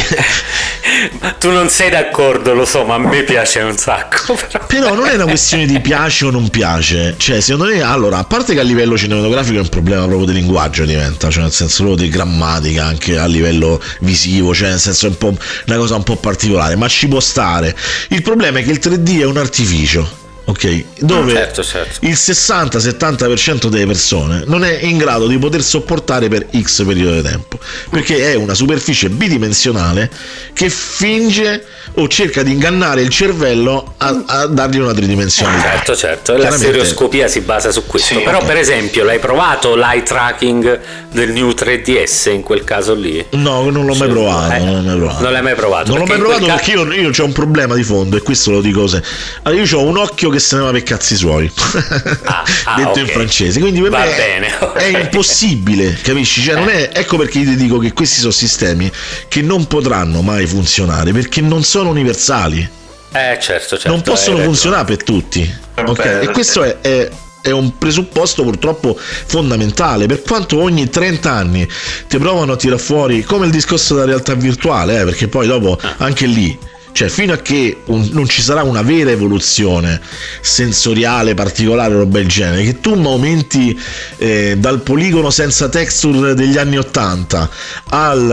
tu non sei d'accordo lo so ma a me piace un sacco però. però non è una questione di piace o non piace. Cioè secondo me allora a parte che a livello cinematografico è un problema proprio di linguaggio diventa cioè nel senso proprio di grammatica anche a livello visivo cioè nel senso è un po' una cosa un po' particolare ma ci può stare. Il problema è che il 3D è un artificio ok? Dove certo, certo. il 60-70% delle persone non è in grado di poter sopportare per X periodo di tempo, perché è una superficie bidimensionale che finge o cerca di ingannare il cervello a, a dargli una tridimensionalità. Certo, certo, la stereoscopia si basa su questo. Sì, Però, okay. per esempio, l'hai provato l'eye tracking del New 3DS in quel caso lì? No, non l'ho mai provato. Eh, non, l'ho mai provato. non l'hai mai provato. Non l'ho mai provato perché io, io ho un problema di fondo e questo lo dico se. Allora, io ho un occhio che che se ne va per cazzi suoi. Ah, ah, Detto ok. in francese. Quindi per Va me è- bene, ok. è impossibile, capisci? Cioè, non è, ecco perché io ti dico che questi sono sistemi che non potranno mai funzionare perché non sono universali. Eh, certo, certo. non possono funzionare per tutti. È ok? vero, E questo è, è- è un presupposto purtroppo fondamentale. Per quanto ogni 30 anni ti provano a tirare fuori, come il discorso della realtà virtuale, eh, perché poi dopo anche lì. Cioè, fino a che un- non ci sarà una vera evoluzione sensoriale particolare roba del genere, che tu aumenti eh, dal poligono senza texture degli anni 80 al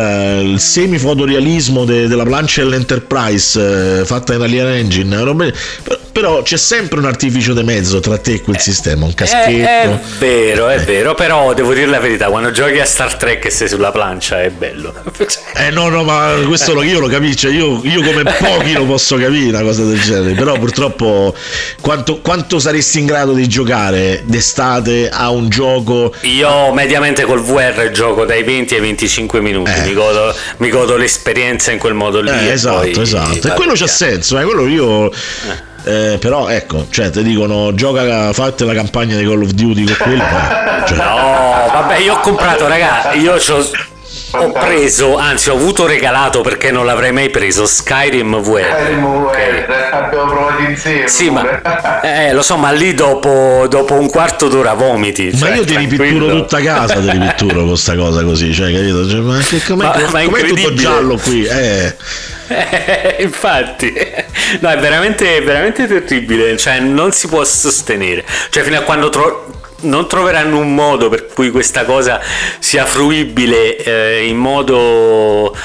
eh, semi-fotorealismo de- della plancia dell'Enterprise eh, fatta in Alien Engine, robe- però, c'è sempre un artificio di mezzo tra te e quel sistema, un Eh, caschetto. è vero, è vero, però devo dire la verità, quando giochi a Star Trek e sei sulla plancia è bello. Eh no, no, ma questo lo, io lo capisco, io, io come pochi lo posso capire una cosa del genere, però purtroppo quanto, quanto saresti in grado di giocare d'estate a un gioco Io mediamente col VR gioco dai 20 ai 25 minuti, Eh. mi, godo, mi godo l'esperienza in quel modo lì. Eh, esatto, poi esatto. E quello c'ha senso, eh, quello io. eh, però ecco, cioè ti dicono gioca, fate la campagna di Call of Duty con quello. eh, cioè, No, vabbè, io ho comprato, raga, io c'ho- ho preso, anzi ho avuto regalato perché non l'avrei mai preso Skyrim VR. Skyrim? VR, abbiamo provato insieme. Sì, pure. ma eh, lo so, ma lì dopo, dopo un quarto d'ora vomiti. Ma cioè, io ti ripitturo tranquillo. tutta casa, ti ripitturo con sta cosa così, cioè, capito? Cioè, ma che, com'è, Ma- com'è ma è tutto giallo qui? Eh. Eh, infatti, no, è veramente, veramente terribile. Cioè, non si può sostenere. Cioè, fino a quando tro- non troveranno un modo per cui questa cosa sia fruibile eh, in modo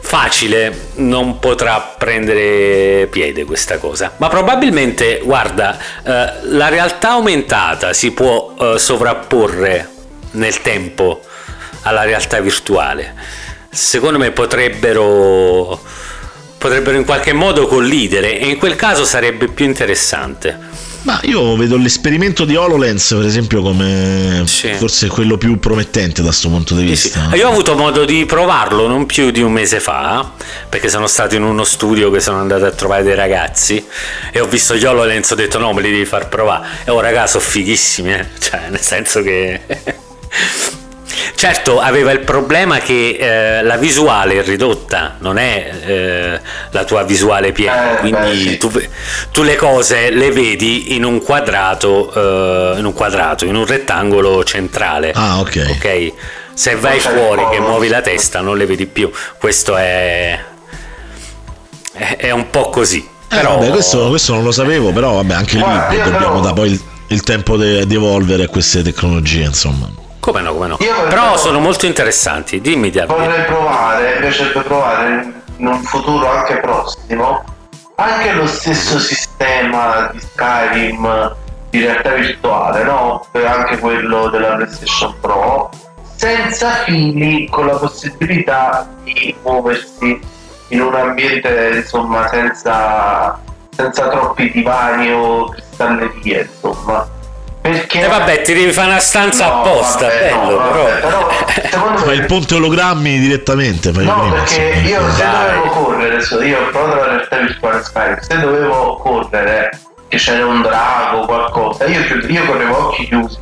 facile, non potrà prendere piede questa cosa. Ma probabilmente, guarda, eh, la realtà aumentata si può eh, sovrapporre nel tempo alla realtà virtuale. Secondo me potrebbero potrebbero in qualche modo collidere e in quel caso sarebbe più interessante. Ma io vedo l'esperimento di HoloLens, per esempio, come Sì. forse quello più promettente da questo punto di Sì, sì. vista. Io ho avuto modo di provarlo non più di un mese fa, perché sono stato in uno studio che sono andato a trovare dei ragazzi e ho visto gli HoloLens, ho detto no, me li devi far provare. E oh raga, sono fighissimi, eh. cioè nel senso che... Certo, aveva il problema che eh, la visuale è ridotta, non è eh, la tua visuale piena, Eh, quindi beh, sì. tu, tu le cose le vedi in un quadrato, eh, in un quadrato, in un rettangolo centrale. Ah, ok. Ok, se vai fuori che muovi la testa non le vedi più. Questo è, è, è un po' così. Eh, Però vabbè, questo, questo non lo sapevo, però vabbè, anche lì dobbiamo però- dare poi il, il tempo de- di evolvere queste tecnologie, insomma. Come no, come no. Però sono molto interessanti. Dimmi, Davide. Vorrei provare, mi piacerebbe provare in un futuro anche prossimo, anche lo stesso sistema di Skyrim di realtà virtuale, no? Per Anche quello della PlayStation Pro, senza fili, con la possibilità di muoversi in un ambiente, insomma, senza, senza troppi divani o cristallerie, insomma. Perché E vabbè, ti devi fare una stanza No, apposta, vabbè, no, bello, vabbè, però. però Fai il ponte ologrammi direttamente. Fai No, prima, perché insomma. io se Dai. dovevo correre, adesso io ho provato la realtà virtuale Skype, se dovevo correre, che c'era un drago o qualcosa, io, io correvo occhi chiusi.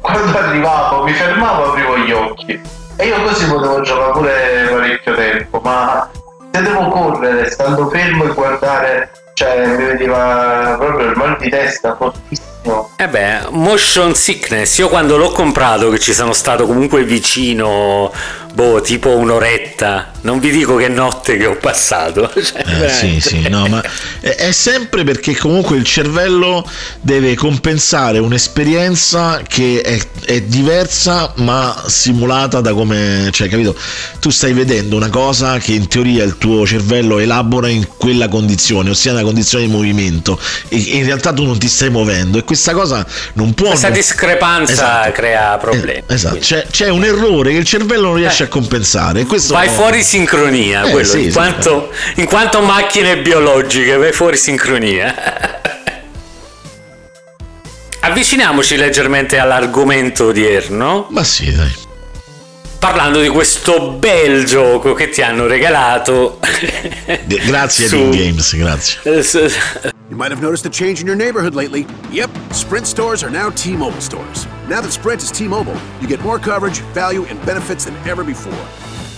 Quando arrivavo, mi fermavo, aprivo gli occhi. E io così potevo giocare pure parecchio tempo, ma se devo correre, stando fermo e guardare, cioè mi veniva proprio il mal di testa fortissimo. Eh beh, motion sickness, io quando l'ho comprato, che ci sono stato comunque vicino, boh, tipo un'oretta, non vi dico che notte che ho passato. Cioè, Eh, sì, sì, no, ma è, è sempre perché comunque il cervello deve compensare un'esperienza che è, è diversa ma simulata da come, cioè, capito? Tu stai vedendo una cosa che in teoria il tuo cervello elabora in quella condizione, ossia una condizione di movimento, e, e in realtà tu non ti stai muovendo e questa cosa non può... Questa non- discrepanza Esatto. crea problemi. Eh, esatto, c'è, c'è un errore che il cervello non riesce a compensare. e Questo Vai fuori sincronia, Eh, quello, sì, in, sì, quanto, in quanto macchine biologiche, vai fuori sincronia. Avviciniamoci leggermente all'argomento odierno, Ma sì, dai. parlando di questo bel gioco che ti hanno regalato. Grazie Su- Team Games, grazie. Eh, You might have noticed a change in your neighborhood lately. Yep, Sprint stores are now T Mobile stores. Now that Sprint is T Mobile, you get more coverage, value, and benefits than ever before.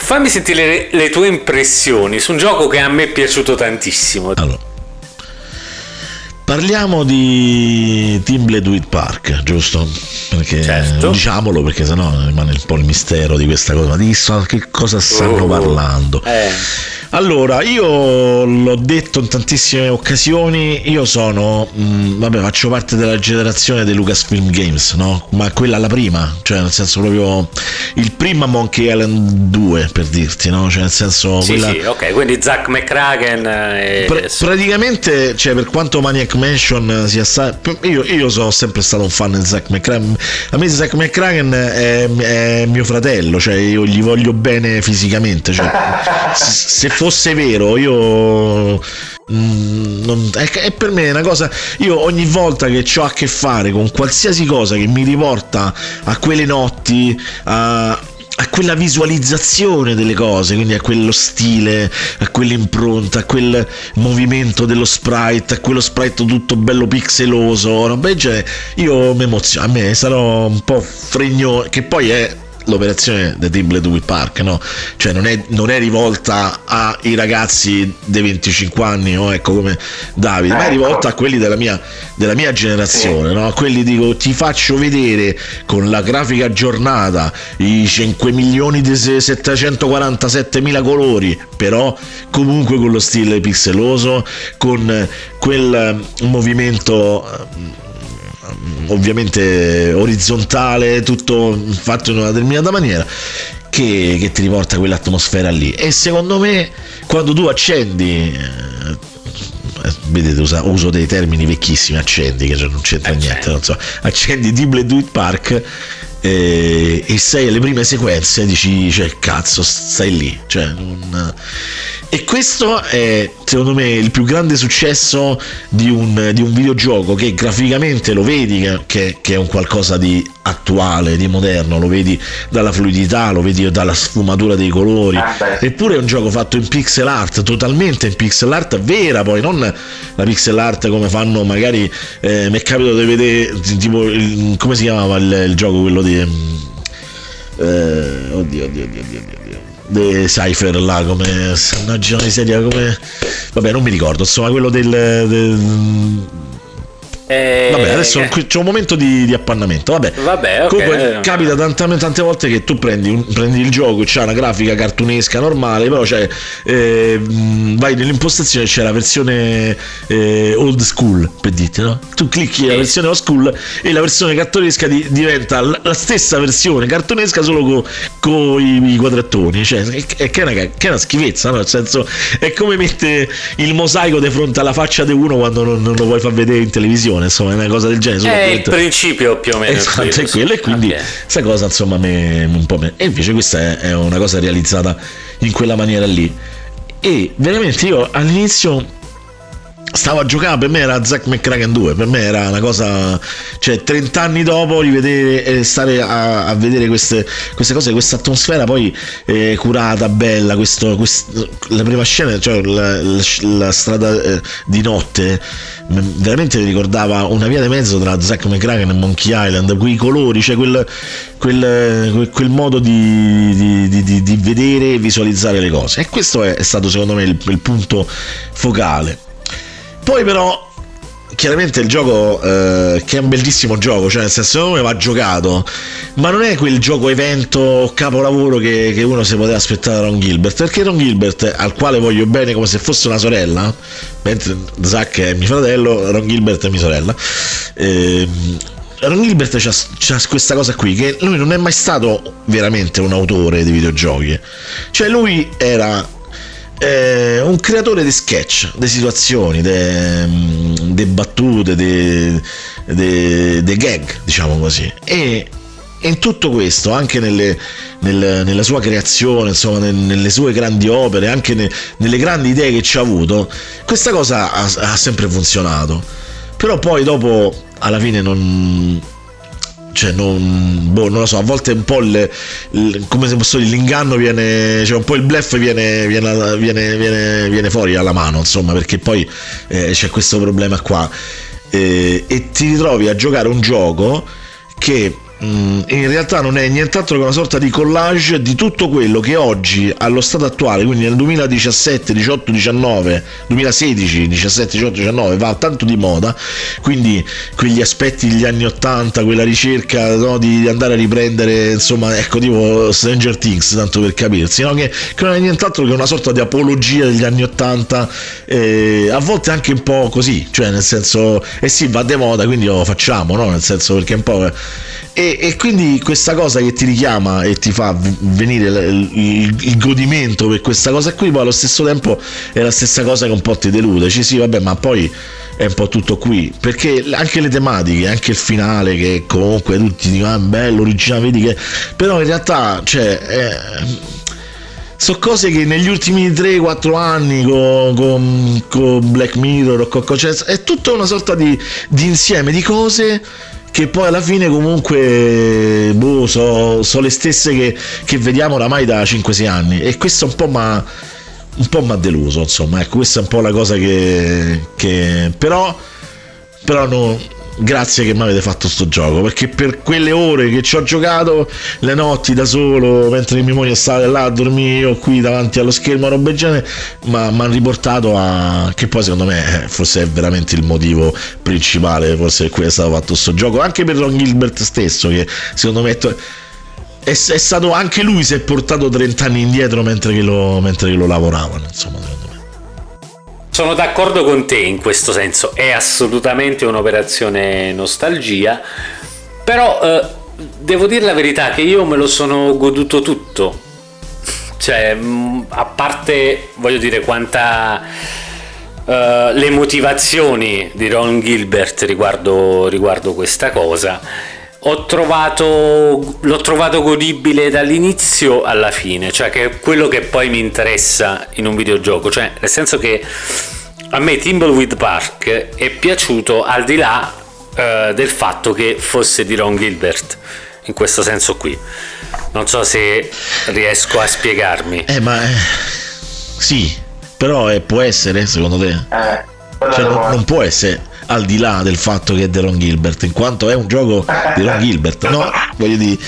fammi sentire le, le tue impressioni su un gioco che a me è piaciuto tantissimo. Allora, parliamo di Team Bladewit Park, giusto? Perché Certo. diciamolo perché sennò rimane un po' il mistero di questa cosa. Ma di che cosa stanno Oh. parlando? Eh. Allora, io l'ho detto in tantissime occasioni, io sono, mh, vabbè, faccio parte della generazione dei Lucasfilm Games, no? Ma quella la prima, cioè nel senso proprio il prima Monkey Island 2, per dirti, no? Cioè nel senso Sì, quella... sì, ok, quindi Zack McCracken e... Pra- praticamente, cioè, per quanto Maniac Mansion sia stato. Io, io sono sempre stato un fan di Zack McCracken. A me Zack McCracken è, è mio fratello, cioè io gli voglio bene fisicamente. Cioè, se fosse vero, io. mm, non- è, è per me una cosa. Io ogni volta che ho a che fare con qualsiasi cosa che mi riporta a quelle notti, a, a quella visualizzazione delle cose, quindi a quello stile, a quell'impronta, a quel movimento dello sprite, a quello sprite tutto bello pixeloso, roba del genere, io mi emoziono, a me sarò un po' fregno, che poi è l'operazione The Team Bladewit Park, no? Cioè non è, non è rivolta ai ragazzi dei 25 anni, o ecco come Davide, ma è Ecco. rivolta a quelli della mia, della mia generazione, no? A quelli dico ti faccio vedere con la grafica aggiornata i 5 milioni di 747 mila colori, però comunque con lo stile pixeloso, con quel eh, movimento eh, ovviamente orizzontale, tutto fatto in una determinata maniera. Che, che ti riporta quell'atmosfera lì e secondo me quando tu accendi eh, eh, vedete usa- uso dei termini vecchissimi accendi che non c'entra niente non so accendi Deep Blue Do It Park eh, e sei alle prime sequenze dici cioè cazzo stai lì cioè non- e questo è secondo me il più grande successo di un, di un videogioco che graficamente lo vedi che, che- che è un qualcosa di attuale, di moderno, lo vedi dalla fluidità, lo vedi dalla sfumatura dei colori, Ah, eppure è un gioco fatto in pixel art, totalmente in pixel art vera poi, non la pixel art come fanno magari, eh, mi è capitato di vedere tipo, il- come si chiamava il, il gioco quello di... mm, eh, oddio, oddio, oddio, oddio, oddio. De Cypher là come mannaggia una miseria come vabbè non mi ricordo insomma quello del, del- Eh, Vabbè, adesso eh, c'è un momento di, di appannamento. Vabbè, Vabbè, ok. Comunque capita tante, tante volte che tu prendi, un- prendi il gioco, c'ha una grafica cartunesca normale, però c'è, eh, mh, vai nell'impostazione c'è la versione eh, old school, per dirti, no? Tu clicchi la versione old school e la versione cartunesca di- diventa la, stessa versione cartunesca solo con i, i quadrattoni. Cioè, è, è che, è una, che è una schifezza, no? Nel senso, è come mette il mosaico di fronte alla faccia di uno quando non, non lo vuoi far vedere in televisione, insomma, è una cosa del genere. È il principio più o meno. Esatto, è quello, e quindi questa cosa insomma me, un po' me. e invece questa è, è una cosa realizzata in quella maniera lì e veramente io all'inizio stavo a giocare per me era Zack McCracken 2 per me era una cosa cioè 30 anni dopo rivedere e stare a, a vedere queste, queste cose questa atmosfera poi eh, curata bella questo, questo- la prima scena cioè la, la- la strada eh, di notte veramente mi ricordava una via di mezzo tra Zack McCracken e Monkey Island quei colori cioè quel, quel, quel- modo di, di- di- di- vedere e visualizzare le cose. E questo è, è stato secondo me il- il punto focale poi però chiaramente il gioco eh, che è un bellissimo gioco, cioè nel senso secondo me va giocato, ma non è quel gioco evento capolavoro che, che uno si poteva aspettare da Ron Gilbert, perché Ron Gilbert, al quale voglio bene come se fosse una sorella, mentre Zack è mio fratello, Ron Gilbert è mia sorella. Eh, Ron Gilbert c'ha, c'ha, questa cosa qui che lui non è mai stato veramente un autore di videogiochi cioè lui era eh, un creatore di sketch, di situazioni, di battute, di gag, diciamo così. E in tutto questo, anche nelle, nel, nella sua creazione, insomma, nelle sue grandi opere, anche ne, nelle grandi idee che ci ha avuto, questa cosa ha, ha sempre funzionato. Però poi dopo, alla fine, non, cioè non, boh, non lo so, a volte un po' il, il, come se dire, l'inganno viene, cioè un po' il bluff viene, viene, viene, viene, fuori alla mano, insomma, perché poi eh, c'è questo problema qua. Eh, e ti ritrovi a giocare un gioco che in realtà non è nient'altro che una sorta di collage di tutto quello che oggi allo stato attuale quindi nel 2017 18 19 2016 17 18 19 va tanto di moda quindi quegli aspetti degli anni 80 quella ricerca no, di andare a riprendere insomma ecco tipo Stranger Things tanto per capirsi no? che, che, non è nient'altro che una sorta di apologia degli anni 80 eh, a volte anche un po' così cioè nel senso eh sì va di moda quindi lo facciamo no? nel senso perché un po' E, quindi questa cosa che ti richiama e ti fa venire il, il, il, godimento per questa cosa qui, poi allo stesso tempo è la stessa cosa che un po' ti delude. Dici sì, vabbè, ma poi è un po' tutto qui. Perché anche le tematiche, anche il finale, che comunque tutti dicono, ah, bello, originale, vedi che. Però in realtà, cioè. Eh, sono cose che negli ultimi 3-4 anni con, con, con Black Mirror cioè, è tutta una sorta di, di insieme di cose che poi alla fine comunque boh, sono so le stesse che, che, vediamo oramai da 5-6 anni. E questo un po' mi un po' mi ha deluso insomma. Ecco questa è un po' la cosa che, che però però no, grazie che mi avete fatto sto gioco perché per quelle ore che ci ho giocato le notti da solo mentre mia moglie stava là a dormire io qui davanti allo schermo roba genere ma mi hanno riportato a che poi secondo me eh, forse è veramente il motivo principale forse per cui è stato fatto sto gioco anche per Ron Gilbert stesso che secondo me è, è, stato anche lui si è portato 30 anni indietro mentre che lo, mentre che lo lavoravano insomma secondo me sono d'accordo con te in questo senso, è assolutamente un'operazione nostalgia, però eh, devo dire la verità che io me lo sono goduto tutto, cioè mm, a parte voglio dire quanta... Uh, le motivazioni di Ron Gilbert riguardo, riguardo questa cosa ho trovato, l'ho trovato godibile dall'inizio alla fine, cioè che è quello che poi mi interessa in un videogioco, cioè nel senso che a me Timbleweed Park è piaciuto al di là uh, del fatto che fosse di Ron Gilbert, in questo senso qui. Non so se riesco a spiegarmi. Eh, ma eh, sì, però eh, può essere secondo te? Eh, cioè, non, non può essere al di là del fatto che è di Ron Gilbert, in quanto è un gioco di Ron Gilbert. No, voglio dire,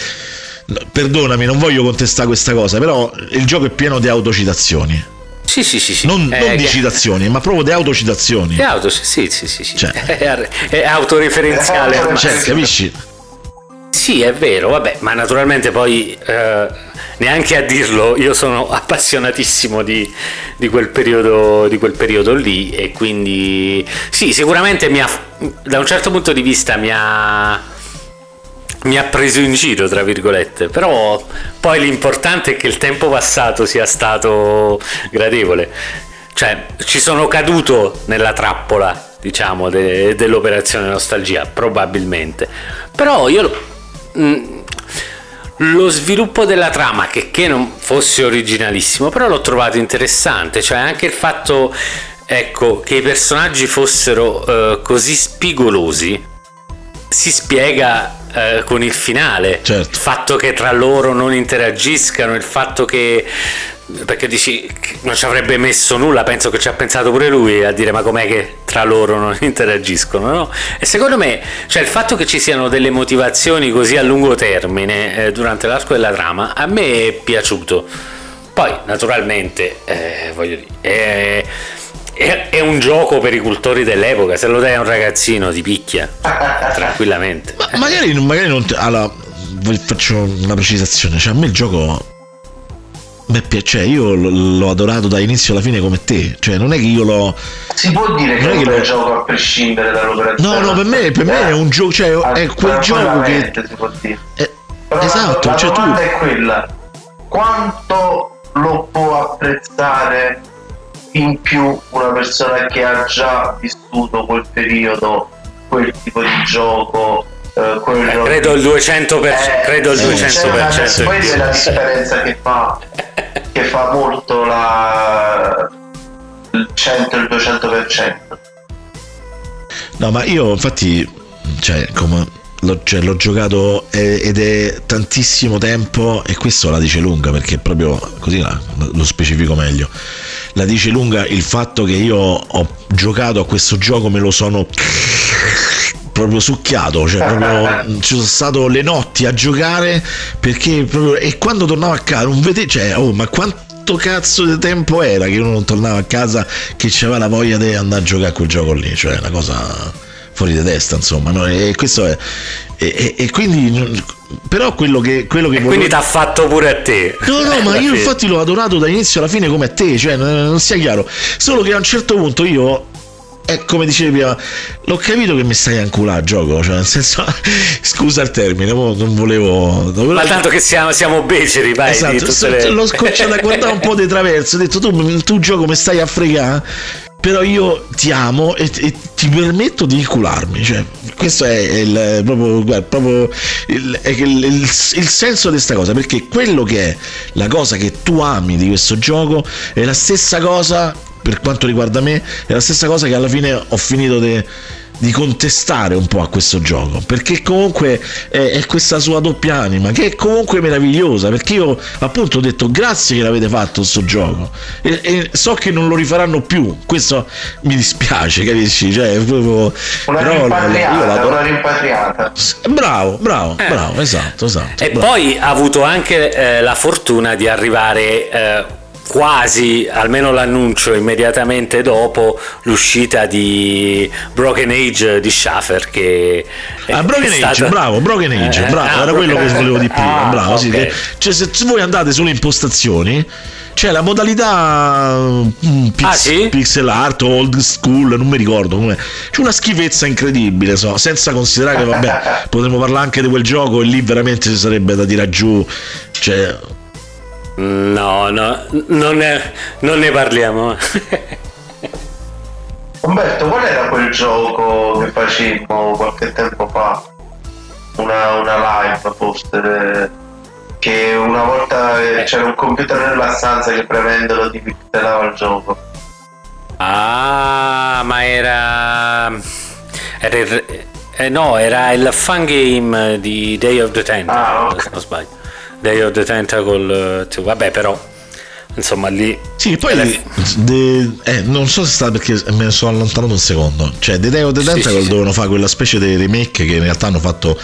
perdonami, non voglio contestare questa cosa, però il gioco è pieno di autocitazioni. Sì, sì, sì, sì. Non, eh, non di citazioni, ma proprio di autocitazioni. Di auto, sì, sì, sì, sì. Cioè. È, è autoreferenziale. Cioè, capisci? Sì, è vero, vabbè, ma naturalmente poi eh, neanche a dirlo, io sono appassionatissimo di, di, quel periodo, di quel periodo lì e quindi sì, sicuramente mi ha, da un certo punto di vista mi ha, mi ha preso in giro, tra virgolette, però poi l'importante è che il tempo passato sia stato gradevole, cioè ci sono caduto nella trappola diciamo de, dell'operazione nostalgia probabilmente. Però io mh, mm, lo sviluppo della trama, che, che non fosse originalissimo, però l'ho trovato interessante, cioè anche il fatto ecco, che i personaggi fossero uh, così spigolosi si spiega uh, con il finale. Certo. Il fatto che tra loro non interagiscano, il fatto che perché dici non ci avrebbe messo nulla, penso che ci ha pensato pure lui a dire ma com'è che tra loro non interagiscono, no? E secondo me, cioè il fatto che ci siano delle motivazioni così a lungo termine eh, durante l'arco della trama, a me è piaciuto. Poi, naturalmente, eh, voglio dire, eh, è, è, un gioco per i cultori dell'epoca. Se lo dai a un ragazzino ti picchia tranquillamente. Ma magari, magari non. Te, allora, faccio una precisazione. Cioè, a me il gioco. Mi piace, cioè, io l'ho adorato da inizio alla fine come te. Cioè, non è che io l'ho. Si può dire che è un bel gioco a prescindere dall'operazione. No, no, per me, per me è un gioco. Cioè, è quel gioco che. Si può dire. È, esatto, la, la cioè domanda tu... è quella: quanto lo può apprezzare in più una persona che ha già vissuto quel periodo, quel tipo di gioco? Eh, eh, credo il 200%, eh, credo il 200%. Sì, questa è la differenza che fa, che fa molto la, il 100 e il 200%. No, ma io infatti, cioè, come l'ho, cioè, l'ho giocato ed è tantissimo tempo e questo la dice lunga perché proprio così lo specifico meglio la dice lunga il fatto che io ho giocato a questo gioco me lo sono proprio succhiato cioè proprio ci sono stato le notti a giocare perché proprio e quando tornavo a casa non vedevo cioè oh ma quanto cazzo di tempo era che uno non tornava a casa che c'aveva la voglia di andare a giocare a quel gioco lì cioè una cosa fuori di testa, insomma. No? E questo è. E, e, quindi. Però quello che. Quello che e volevo... quindi ti ha fatto pure a te. No, no, ma io infatti l'ho adorato da inizio alla fine come a te, cioè non sia chiaro. Solo che a un certo punto io è come dicevi prima, l'ho capito che mi stai a inculare gioco, cioè nel senso, scusa il termine, non volevo... Non Ma tanto che siamo, siamo beceri, vai. Esatto, le... l'ho scocciato a guardare un po' di traverso, ho detto tu, tu gioco mi stai a fregare, però io ti amo e, e, ti permetto di incularmi. Cioè, questo è il, proprio, guarda, proprio il, il, il, senso di questa cosa, perché quello che è la cosa che tu ami di questo gioco è la stessa cosa, per quanto riguarda me, è la stessa cosa che alla fine ho finito di di contestare un po' a questo gioco. Perché comunque è, è, questa sua doppia anima che è comunque meravigliosa perché io appunto ho detto grazie che l'avete fatto questo gioco. E, e, so che non lo rifaranno più questo mi dispiace capisci? Cioè proprio una però rimpatriata, una rimpatriata. Bravo bravo eh. bravo esatto esatto. E bravo. poi ha avuto anche eh, la fortuna di arrivare eh, quasi, almeno l'annuncio immediatamente dopo l'uscita di Broken Age di Schaffer che ah, Broken stata... Age, bravo, Broken Age, eh, bravo, ah, era quello che volevo di prima, ah, bravo, okay. sì, che, cioè se voi andate sulle impostazioni c'è la modalità mm, pix, ah, sì? pixel art old school, non mi ricordo come. C'è una schifezza incredibile, so, senza considerare che vabbè, potremmo parlare anche di quel gioco e lì veramente ci sarebbe da tirare giù. Cioè, No, no, non ne, non ne parliamo. Umberto, qual era quel gioco che facemmo qualche tempo fa? Una, una live forse che una volta c'era un computer nella stanza che premendolo ti pixelava il gioco. Ah, ma era... era il... eh, no, era il fan game di Day of the Ten, ah, okay. se non sbaglio. Day of the Tentacle 2, vabbè però insomma lì sì poi le... de... eh, non so se sta perché me ne sono allontanato un secondo. Cioè The Day of the Tentacle sì, sì, dovevano fare quella specie di remake che in realtà hanno fatto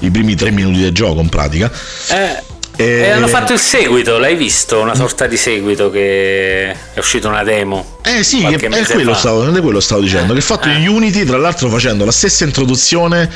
i primi tre minuti del gioco in pratica. Eh e... e hanno fatto il seguito, l'hai visto? Una sorta di seguito che è uscita una demo. Eh sì, è, è, quello stavo, è quello stavo dicendo. Eh, che fatto eh. in Unity, tra l'altro facendo la stessa introduzione,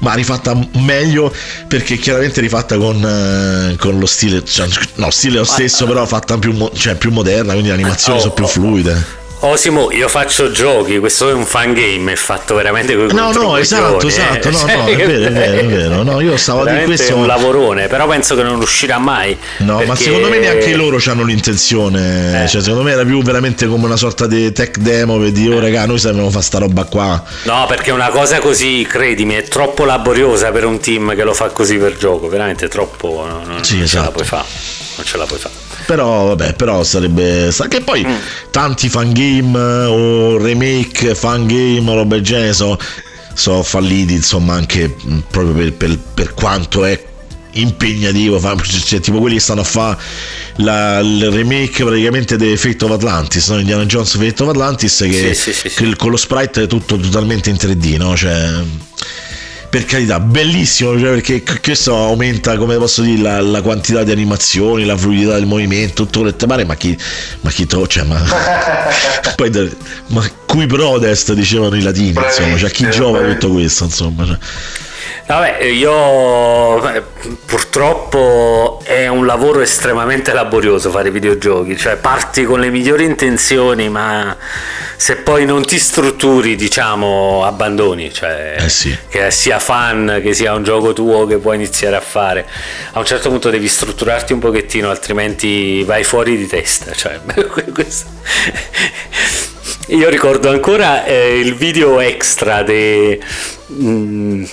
ma rifatta meglio perché chiaramente rifatta con, eh, con lo stile, cioè, no, stile lo stesso, ma, però fatta più, cioè, più moderna, quindi le animazioni oh, sono più oh, fluide. Osimo, io faccio giochi, questo è un fan game, è fatto veramente con No, no, esatto, esatto, no, no, è vero, è vero, è vero. No, io stavo dire questo è un lavorone, però penso che non uscirà mai. No, perché... ma secondo me neanche loro hanno l'intenzione, eh. cioè secondo me era più veramente come una sorta di tech demo per dire, oh raga, noi sappiamo fare sta roba qua. No, perché una cosa così, credimi, è troppo laboriosa per un team che lo fa così per gioco, veramente troppo, no, non, sì, non esatto. ce la esatto. puoi fare. Non ce la puoi fare. Però vabbè, però sarebbe. Che poi mm. tanti fan game o remake fan game o roba del genere sono so falliti, insomma, anche mm, proprio per, per, per quanto è impegnativo cioè, tipo quelli che stanno a fare il remake praticamente di Fate of Atlantis no? Indiana Jones Fate of Atlantis che, sì, sì, sì, che con lo sprite è tutto totalmente in 3D no? cioè per carità, bellissimo, cioè perché questo aumenta, come posso dire, la, la, quantità di animazioni, la fluidità del movimento, tutto quello che pare, ma chi, ma chi to, cioè, ma, poi, ma cui prodest dicevano i latini, insomma, cioè chi giova tutto questo, insomma. Cioè. Vabbè, io eh, purtroppo è un lavoro estremamente laborioso fare videogiochi, cioè parti con le migliori intenzioni, ma se poi non ti strutturi, diciamo, abbandoni, cioè eh sì. che sia fan, che sia un gioco tuo che puoi iniziare a fare. A un certo punto devi strutturarti un pochettino, altrimenti vai fuori di testa, cioè questo io ricordo ancora eh, il video extra de, mm,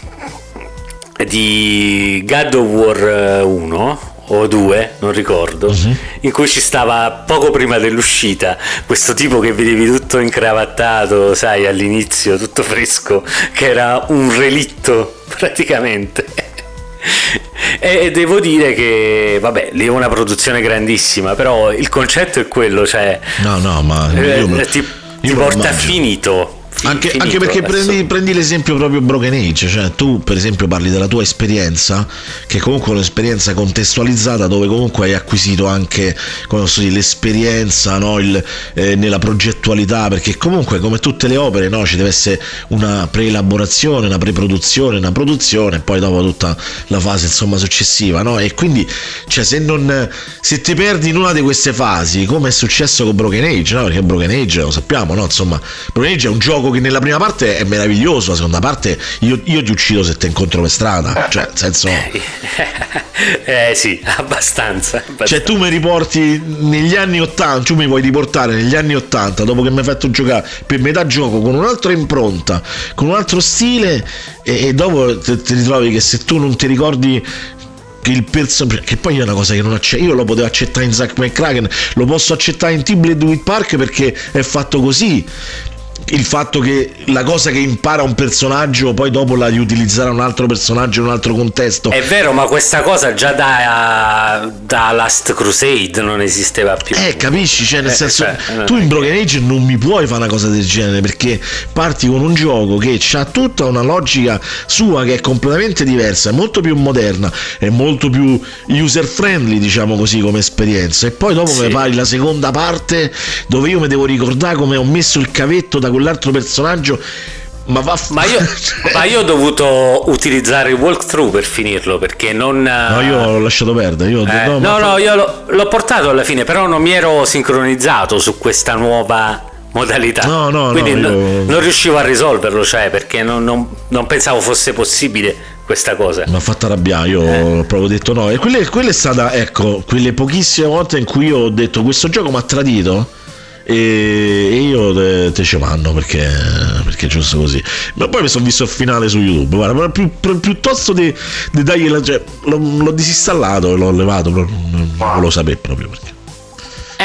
di God of War 1 eh, o 2, non ricordo, uh-huh. in cui ci stava poco prima dell'uscita questo tipo che vedevi tutto incravattato, sai, all'inizio, tutto fresco, che era un relitto praticamente. e devo dire che, vabbè, lì è una produzione grandissima, però il concetto è quello, cioè... No, no, ma... Io, eh, ti, ti porta finito anche, anche, perché prendi, prendi, l'esempio proprio Broken Age, cioè tu per esempio parli della tua esperienza, che comunque è un'esperienza contestualizzata dove comunque hai acquisito anche dire, l'esperienza no? Il, eh, nella progettualità, perché comunque come tutte le opere no? ci deve essere una preelaborazione, una preproduzione, una produzione e poi dopo tutta la fase insomma successiva. No? E quindi cioè, se, non, se ti perdi in una di queste fasi, come è successo con Broken Age, no? perché Broken Age lo sappiamo, no? insomma Broken Age è un gioco che nella prima parte è meraviglioso, la seconda parte io, io ti uccido se ti incontro per strada, cioè nel senso... eh sì, abbastanza, abbastanza. Cioè tu mi riporti negli anni 80, tu mi vuoi riportare negli anni 80 dopo che mi hai fatto giocare per metà gioco con un'altra impronta, con un altro stile e, e dopo ti ritrovi che se tu non ti ricordi che il personaggio che poi è una cosa che non accetto io lo potevo accettare in Zack McCracken lo posso accettare in T-Blade with Park perché è fatto così il fatto che la cosa che impara un personaggio poi dopo la riutilizzare un altro personaggio in un altro contesto. È vero ma questa cosa già da, da Last Crusade non esisteva più. Eh capisci? Cioè nel eh, senso cioè, tu in Broken Age non mi puoi fare una cosa del genere perché parti con un gioco che ha tutta una logica sua che è completamente diversa è molto più moderna è molto più user friendly diciamo così come esperienza. E poi dopo sì. mi fai la seconda parte dove io mi devo ricordare come ho messo il cavetto da quell'altro personaggio ma, va f- ma, io, ma io ho dovuto utilizzare il walkthrough per finirlo perché non. No, io l'ho lasciato perdere. Io, eh, no, no, no, io l'ho, l'ho, portato alla fine, però non mi ero sincronizzato su questa nuova modalità. No, no, Quindi no, io... non riuscivo a risolverlo, cioè perché non, non, non pensavo fosse possibile questa cosa. Mi ha fatto arrabbiare, io eh. ho proprio detto no. E quella, quella è stata, ecco, quelle pochissime volte in cui io ho detto questo gioco mi ha tradito e io te, te ce vanno perché, perché è giusto così. Ma poi mi sono visto il finale su youtube guarda pi, pi, piuttosto di, di dargli la cioè, l'ho, l'ho disinstallato e l'ho levato non, non lo sapevo proprio perché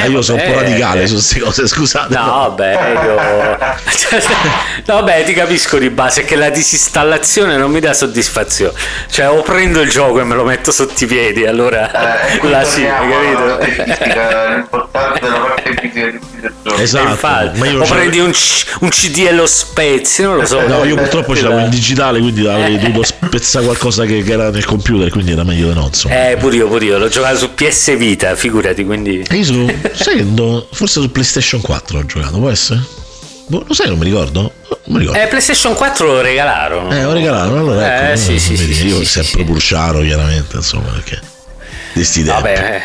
eh, io sono un po' radicale su queste cose, scusate. No, vabbè, io... no, vabbè, ti capisco di base che la disinstallazione non mi dà soddisfazione. Cioè, o prendo il gioco e me lo metto sotto i piedi, allora eh, la sì, hai capito? L'importante è la parte fisica del videogioco. Esatto, Infatti, o prendi un, un, CD e lo spezzi, non lo so. No, io purtroppo ce l'avevo in digitale, quindi avrei eh. dovuto spezzare qualcosa che, che, era nel computer, quindi era meglio di no. Insomma. Eh, pure io, pure io, l'ho giocato su PS Vita, figurati, quindi... E io sono sai che forse su PlayStation 4 ho giocato, può essere? Boh, lo sai, non mi ricordo. Non mi ricordo. Eh, PlayStation 4 lo regalarono. Eh, lo regalarono, allora ecco, eh, sì, sì, sì, io sì, sempre sì. pulciaro, chiaramente, insomma, perché di sti Vabbè,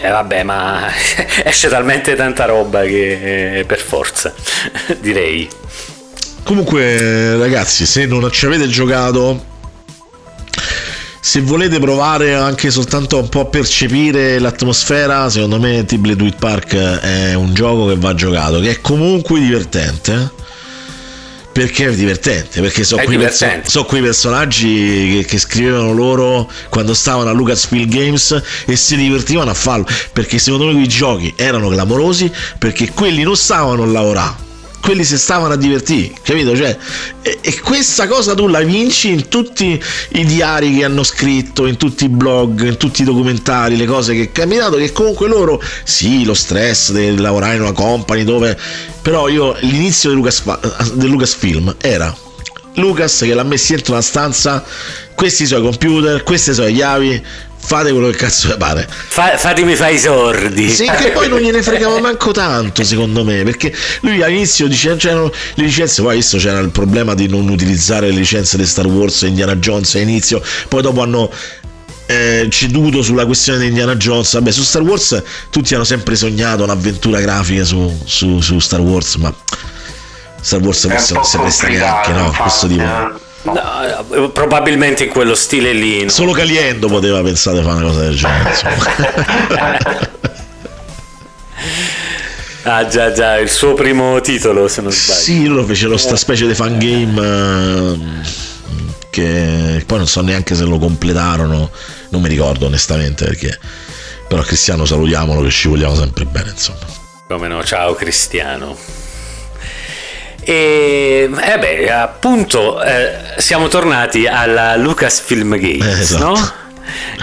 eh, vabbè, ma esce talmente tanta roba che eh, per forza, direi. Comunque, ragazzi, se non ci avete giocato se volete provare anche soltanto un po' a percepire l'atmosfera, secondo me Tiblet With Park è un gioco che va giocato, che è comunque divertente. Perché è divertente? Perché sono quei, perso- so quei, personaggi che, che, scrivevano loro quando stavano a Lucasfilm Games e si divertivano a farlo. Perché secondo me quei giochi erano clamorosi perché quelli non stavano a lavorare quelli si stavano a divertire, capito? Cioè, e, e, questa cosa tu la vinci in tutti i diari che hanno scritto, in tutti i blog, in tutti i documentari, le cose che è cambiato, che comunque loro, sì, lo stress di lavorare in una company dove... Però io, l'inizio di Lucas, di Lucasfilm era Lucas che l'ha messo dentro una stanza, questi sono i computer, queste sono le chiavi, fate quello che cazzo vi pare. Fa, fatemi fare i sordi. Sì, che poi non gliene fregava manco tanto, secondo me, perché lui all'inizio dice c'erano le licenze, poi visto c'era il problema di non utilizzare le licenze di Star Wars e Indiana Jones all'inizio, poi dopo hanno eh, ceduto sulla questione di Indiana Jones. Vabbè, su Star Wars tutti hanno sempre sognato un'avventura grafica su, su, su Star Wars, ma Star Wars forse non si presta neanche, no? infatti, Questo tipo. eh. No, eh, probabilmente in quello stile lì. no. Solo Caliendo poteva pensare di fare una cosa del genere. Ah già già, il suo primo titolo se non sbaglio. Sì, loro fecero sta specie di fangame eh, che poi non so neanche se lo completarono, non mi ricordo onestamente perché però Cristiano salutiamolo che ci vogliamo sempre bene, insomma. Come no, ciao Cristiano. E eh beh, appunto eh, siamo tornati alla Lucasfilm Games, Eh, esatto. no?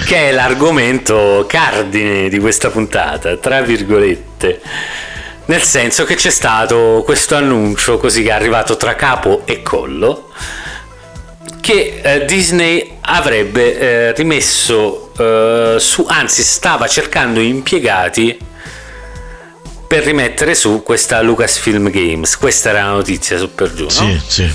Che è l'argomento cardine di questa puntata, tra virgolette. Nel senso che c'è stato questo annuncio così che è arrivato tra capo e collo che eh, Disney avrebbe eh, rimesso eh, su, anzi stava cercando impiegati per rimettere su questa Lucasfilm Games. Questa era la notizia su per giù, no? Sì, sì.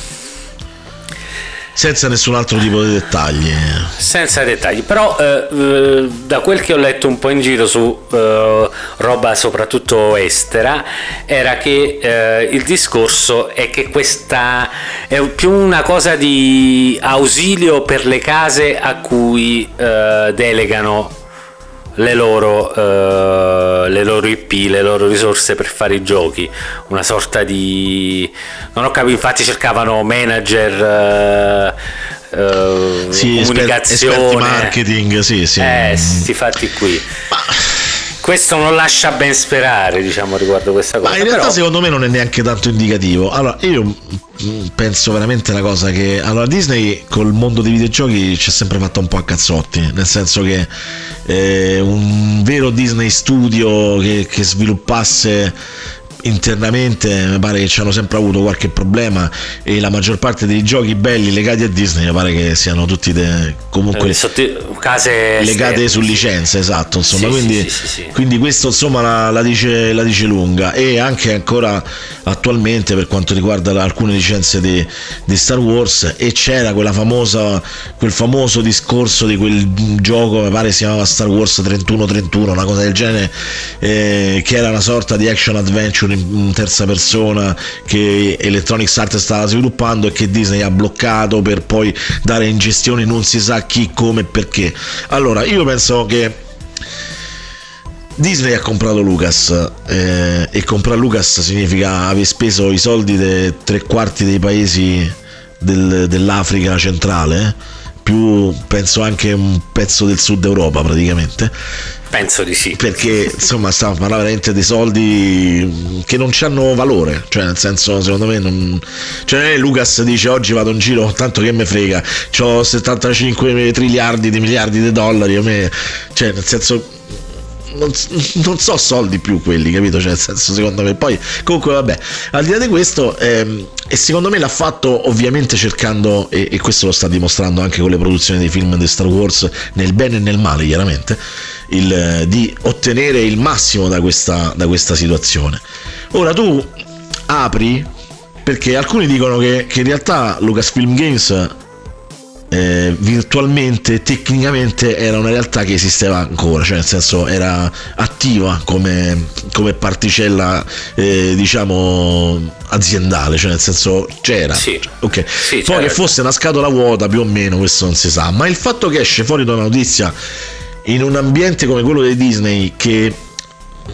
Senza nessun altro tipo di dettagli. Senza dettagli, però eh, eh, da quel che ho letto un po' in giro su eh, roba soprattutto estera, era che eh, il discorso è che questa è più una cosa di ausilio per le case a cui eh, delegano le loro, eh, le loro IP, le loro risorse per fare i giochi, una sorta di... non ho capito, infatti cercavano manager, eh, eh, Sì, comunicazione, marketing, sì, sì. eh, sti fatti qui. Questo non lascia ben sperare, diciamo, riguardo questa cosa. Ma in realtà però- secondo me non è neanche tanto indicativo. Allora, io mm, penso veramente una cosa che allora Disney col mondo dei videogiochi ci ha sempre fatto un po' a cazzotti, nel senso che eh, un vero Disney Studio che, che sviluppasse internamente mi pare che ci hanno sempre avuto qualche problema e la maggior parte dei giochi belli legati a Disney mi pare che siano tutti de- comunque eh, sotto- case legate esterne, su sì. licenze esatto insomma Sì, quindi, sì, sì, sì, sì. quindi questo insomma la, la dice, la dice lunga e anche ancora attualmente per quanto riguarda alcune licenze di, di Star Wars e c'era quella famosa quel famoso discorso di quel gioco mi pare si chiamava Star Wars 3131 una cosa del genere eh, che era una sorta di action adventure in, terza persona che Electronic Arts stava sviluppando e che Disney ha bloccato per poi dare in gestione non si sa chi, come e perché. Allora io penso che Disney ha comprato Lucas eh, e comprare Lucas significa aver speso i soldi dei tre quarti dei paesi del- dell'Africa centrale eh, più penso anche un pezzo del sud Europa praticamente Penso di sì. perché insomma stiamo parlando veramente dei soldi che non hanno valore cioè nel senso secondo me non cioè Lucas dice oggi vado in giro tanto che me frega ho 75 triliardi di miliardi di dollari a me cioè nel senso non, non so soldi più quelli, capito? Cioè, nel senso, secondo me. Poi, comunque, vabbè, al di là di questo, ehm, e secondo me l'ha fatto ovviamente cercando, e, e questo lo sta dimostrando anche con le produzioni dei film di Star Wars, nel bene e nel male, chiaramente, il, eh, di ottenere il massimo da questa, da questa situazione. Ora tu apri, perché alcuni dicono che, che in realtà Lucasfilm Games eh, virtualmente, tecnicamente era una realtà che esisteva ancora, cioè nel senso era attiva come, come particella eh, diciamo aziendale, cioè nel senso c'era. Sì. Ok. Sì, Poi che fosse una scatola vuota più o meno, questo non si sa, ma il fatto che esce fuori da una notizia in un ambiente come quello di Disney che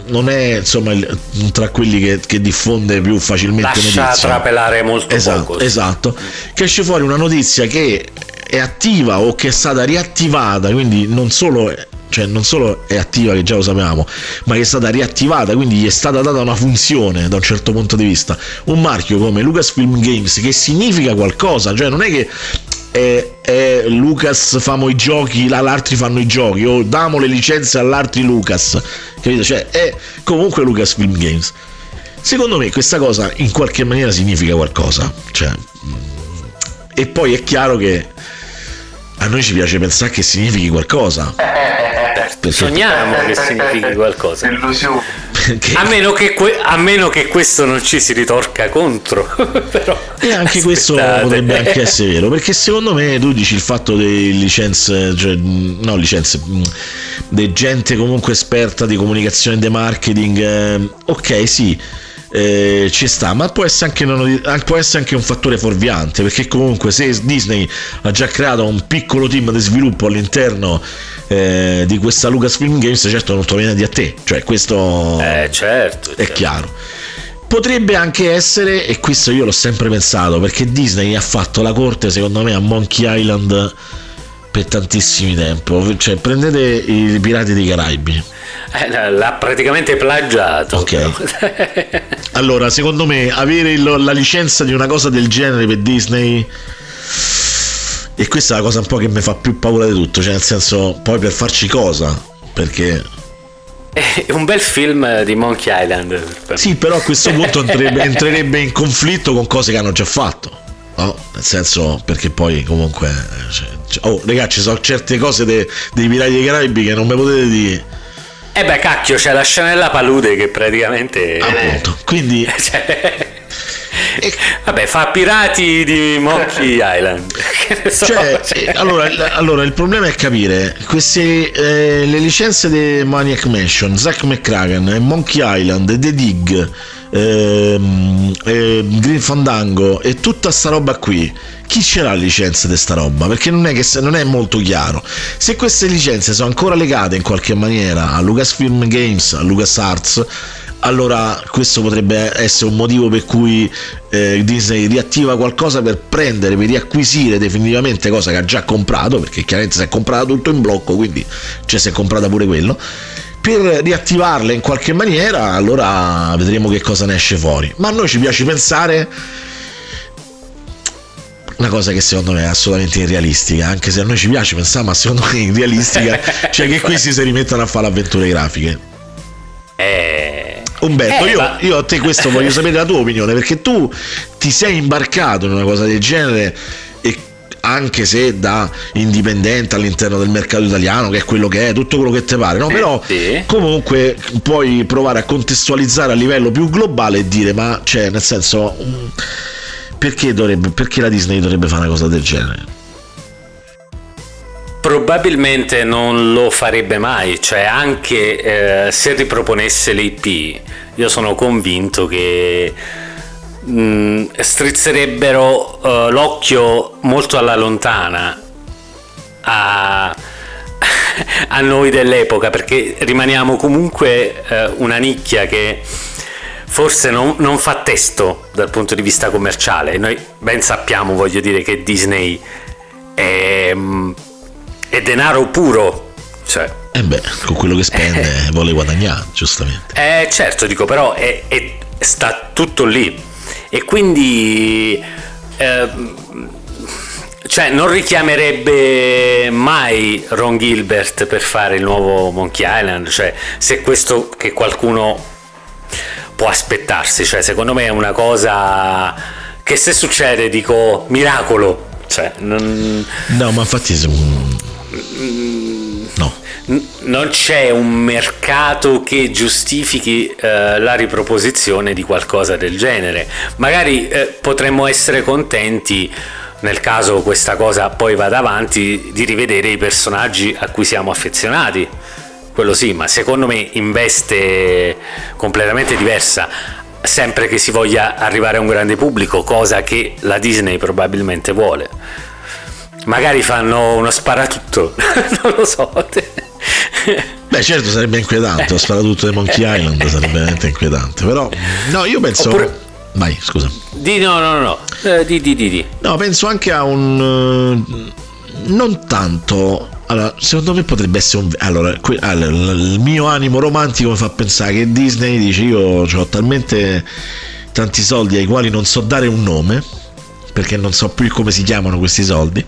non è insomma il- tra quelli che, che diffonde più facilmente Lascia notizie trapelare molto esatto, poco. esatto che esce fuori una notizia che è attiva o che è stata riattivata quindi non solo è- cioè non solo è attiva che già lo sapevamo ma che è stata riattivata quindi gli è stata data una funzione da un certo punto di vista. Un marchio come Lucasfilm Games che significa qualcosa cioè non è che è, è Lucas famo i giochi l'altri fanno i giochi o damo le licenze all'altri Lucas capito? Cioè è comunque Lucasfilm Games. Secondo me questa cosa in qualche maniera significa qualcosa, cioè e poi è chiaro che a noi ci piace pensare che significhi qualcosa. Perché... Sogniamo che significhi qualcosa. Illusione. A meno, que- a, meno che questo non ci si ritorca contro. Però, e anche aspettate. questo potrebbe anche essere vero, perché secondo me tu dici il fatto delle licenze, cioè, no licenze, di gente comunque esperta di comunicazione e di marketing, eh, ok sì, eh, ci sta, ma può essere, anche non, può essere anche un fattore fuorviante, perché comunque se Disney ha già creato un piccolo team di sviluppo all'interno eh, di questa Lucasfilm Games, certo non viene di a te, cioè questo eh, certo, è certo. chiaro. Potrebbe anche essere, e questo io l'ho sempre pensato, perché Disney ha fatto la corte secondo me a Monkey Island per tantissimi tempo. Cioè, prendete i Pirati dei Caraibi. Eh, l'ha praticamente plagiato. Ok. allora, secondo me, avere la licenza di una cosa del genere per Disney. E questa è la cosa un po' che mi fa più paura di tutto. Cioè, nel senso, poi per farci cosa? Perché. È un bel film di Monkey Island. Sì, però a questo punto entrerebbe, entrerebbe in conflitto con cose che hanno già fatto. No, nel senso, perché poi comunque. Cioè, oh, ragazzi, ci sono certe cose dei, dei Pirati dei Caraibi che non mi potete dire. Eh beh, cacchio, c'è la scenella palude che praticamente. Appunto. Quindi. cioè... Vabbè, fa pirati di Monkey Island. So, cioè, cioè. Allora, allora, il problema è capire queste eh, le licenze di Maniac Mansion, Zack McCracken, Monkey Island, The Dig, ehm, eh, Green Fandango e tutta sta roba qui. Chi ce l'ha licenze di sta roba? Perché non è che non è molto chiaro. Se queste licenze sono ancora legate in qualche maniera a Lucasfilm Games, a LucasArts allora questo potrebbe essere un motivo per cui eh, Disney riattiva qualcosa per prendere, per riacquisire definitivamente cosa che ha già comprato, perché chiaramente si è comprato tutto in blocco, quindi cioè, si è comprata pure quello. Per riattivarle in qualche maniera, allora vedremo che cosa ne esce fuori. Ma a noi ci piace pensare una cosa che secondo me è assolutamente irrealistica, anche se a noi ci piace pensare, ma secondo me è irrealistica, cioè che questi si rimettano a fare avventure grafiche. Eh Umberto, eh, io, ma... io, a te questo voglio sapere la tua opinione perché tu ti sei imbarcato in una cosa del genere e anche se da indipendente all'interno del mercato italiano, che è quello che è, tutto quello che ti pare, no? Però sì. comunque puoi provare a contestualizzare a livello più globale e dire, ma cioè, nel senso, perché, dovrebbe, perché la Disney dovrebbe fare una cosa del genere? Probabilmente non lo farebbe mai, cioè anche eh, se riproponesse l'IP, io sono convinto che mh, mm, strizzerebbero uh, l'occhio molto alla lontana a, a, noi dell'epoca, perché rimaniamo comunque uh, una nicchia che forse non, non, fa testo dal punto di vista commerciale. Noi ben sappiamo, voglio dire, che Disney è... Mh, è denaro puro. Cioè. Eh beh, con quello che spende vuole guadagnare, giustamente. Eh certo, dico, però è, è, sta tutto lì. E quindi... Eh, cioè, non richiamerebbe mai Ron Gilbert per fare il nuovo Monkey Island. Cioè, se questo che qualcuno può aspettarsi. Cioè, secondo me è una cosa che se succede dico miracolo. Cioè, non... No, ma infatti. Non c'è un mercato che giustifichi eh, la riproposizione di qualcosa del genere. Magari eh, potremmo essere contenti nel caso questa cosa poi vada avanti di rivedere i personaggi a cui siamo affezionati. Quello sì, ma secondo me in veste completamente diversa sempre che si voglia arrivare a un grande pubblico, cosa che la Disney probabilmente vuole. Magari fanno uno sparatutto, non lo so. Beh, certo sarebbe inquietante, lo sparatutto di Monkey Island sarebbe veramente inquietante, però no, io penso Oppure... Vai, scusa. Di no, no, no. Eh, di, di, di, di. No, penso anche a un uh, non tanto allora, secondo me potrebbe essere un. Allora, que... allora, il mio animo romantico mi fa pensare che Disney dice: Io ho talmente tanti soldi ai quali non so dare un nome perché non so più come si chiamano questi soldi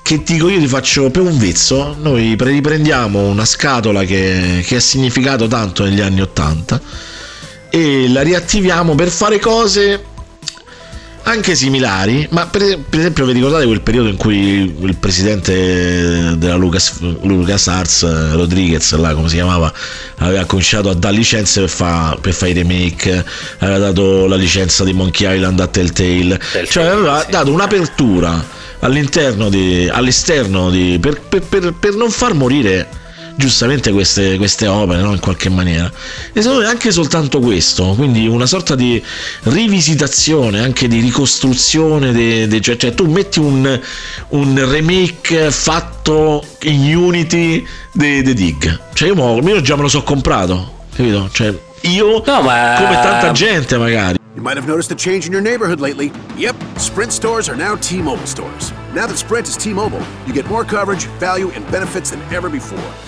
che dico io ti faccio per un vezzo noi riprendiamo una scatola che, che ha significato tanto negli anni 80 e la riattiviamo per fare cose anche similari, ma per, per, esempio vi ricordate quel periodo in cui il presidente della Lucas, Lucas Arts, Rodriguez, là come si chiamava, aveva cominciato a dare licenze per, fa, per fare i remake, aveva dato la licenza di Monkey Island a Telltale, cioè aveva dato un'apertura all'interno di, all'esterno di, per, per, per, per non far morire giustamente queste, queste opere no? in qualche maniera e secondo me anche soltanto questo quindi una sorta di rivisitazione anche di ricostruzione de, de, cioè, cioè, tu metti un, un, remake fatto in Unity di Dig cioè io, io già me lo so comprato capito? cioè io no, ma... come tanta gente magari You might have noticed a change in your neighborhood lately. Yep, Sprint stores are now T Mobile stores. Now that Sprint is T Mobile, you get more coverage, value, and benefits than ever before.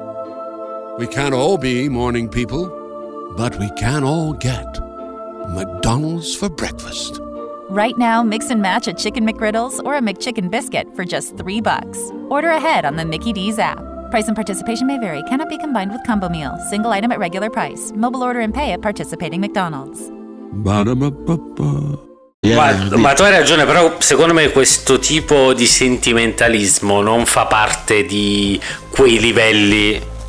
We can't all be morning people, but we can all get McDonald's for breakfast. Right now, mix and match a chicken McGriddles or a McChicken biscuit for just three bucks. Order ahead on the Mickey D's app. Price and participation may vary. Cannot be combined with combo meal. Single item at regular price. Mobile order and pay at participating McDonald's. Ba-da-ba-ba-ba. Ma, ma, tu hai ragione, però secondo me questo tipo di sentimentalismo non fa parte di quei livelli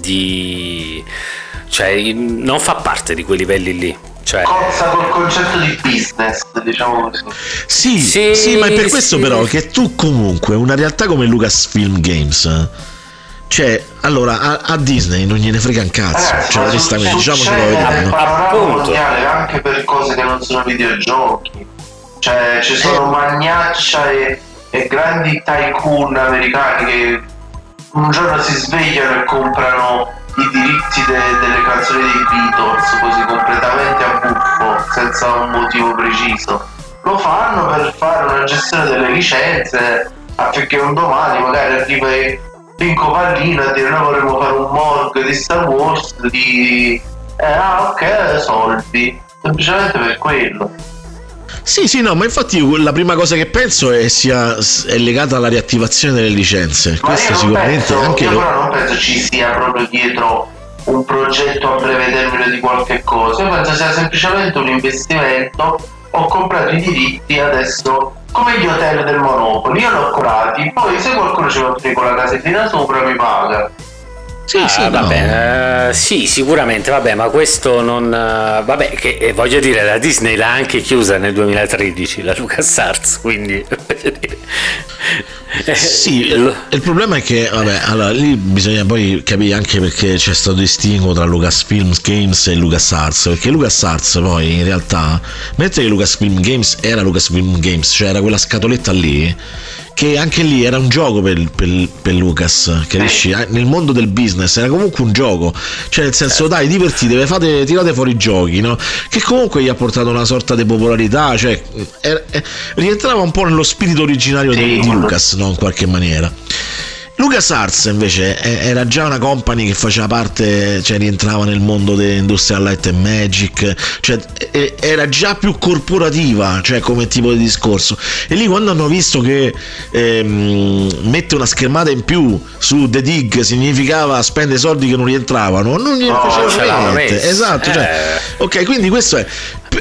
di... cioè non fa parte di quei livelli lì. Cioè... Cozza col concetto di business, diciamo così. Sì, sì, sì ma è per questo sì. però che tu comunque una realtà come Lucasfilm Games cioè, allora, a, a, Disney non gliene frega un cazzo. Eh, cioè, onestamente, diciamocelo verità. No? Appunto. anche per cose che non sono videogiochi. Cioè, ci sono eh. magnaccia e, e grandi tycoon americani che un giorno si svegliano e comprano i diritti de, delle canzoni dei Beatles così completamente a buffo, senza un motivo preciso. Lo fanno per fare una gestione delle licenze affinché un domani magari arriva Pinco Pallino a dire noi vorremmo fare un morgue di Star Wars di eh, ah ok soldi semplicemente per quello sì, sì, no, ma infatti la prima cosa che penso è sia è legata alla riattivazione delle licenze. Ma Questo sicuramente penso, anche io lo... però non penso ci sia proprio dietro un progetto a breve termine di qualche cosa. Io penso sia semplicemente un investimento. Ho comprato i diritti, adesso come gli hotel del Monopoli, io l'ho curati, poi se qualcuno ci va con la casettina sopra mi paga. Sì, ah, sì, vabbè, no. uh, sì, sicuramente, vabbè, ma questo non... Uh, vabbè, che eh, voglio dire, la Disney l'ha anche chiusa nel 2013, la LucasArts, quindi... sì, il, il, problema è che, vabbè, allora, lì bisogna poi capire anche perché c'è stato distinguo tra Lucasfilm Games e LucasArts, perché LucasArts poi in realtà, mentre Lucasfilm Games era Lucasfilm Games, cioè era quella scatoletta lì, che anche lì era un gioco per, per, per Lucas, capisci? Eh. Nel mondo del business era comunque un gioco, cioè nel senso dai divertitevi, fate, tirate fuori i giochi, no? Che comunque gli ha portato una sorta di popolarità, cioè era, rientrava un po' nello spirito originario di, di Lucas, no? In qualche maniera. LucasArts invece era già una company che faceva parte, cioè rientrava nel mondo dell'Industrial Light and Magic, cioè era già più corporativa, cioè come tipo di discorso. E lì quando hanno visto che ehm, mette una schermata in più su The Dig significava spendere soldi che non rientravano, non gli oh, faceva niente. Esatto, cioè, eh. cioè, ok, quindi questo è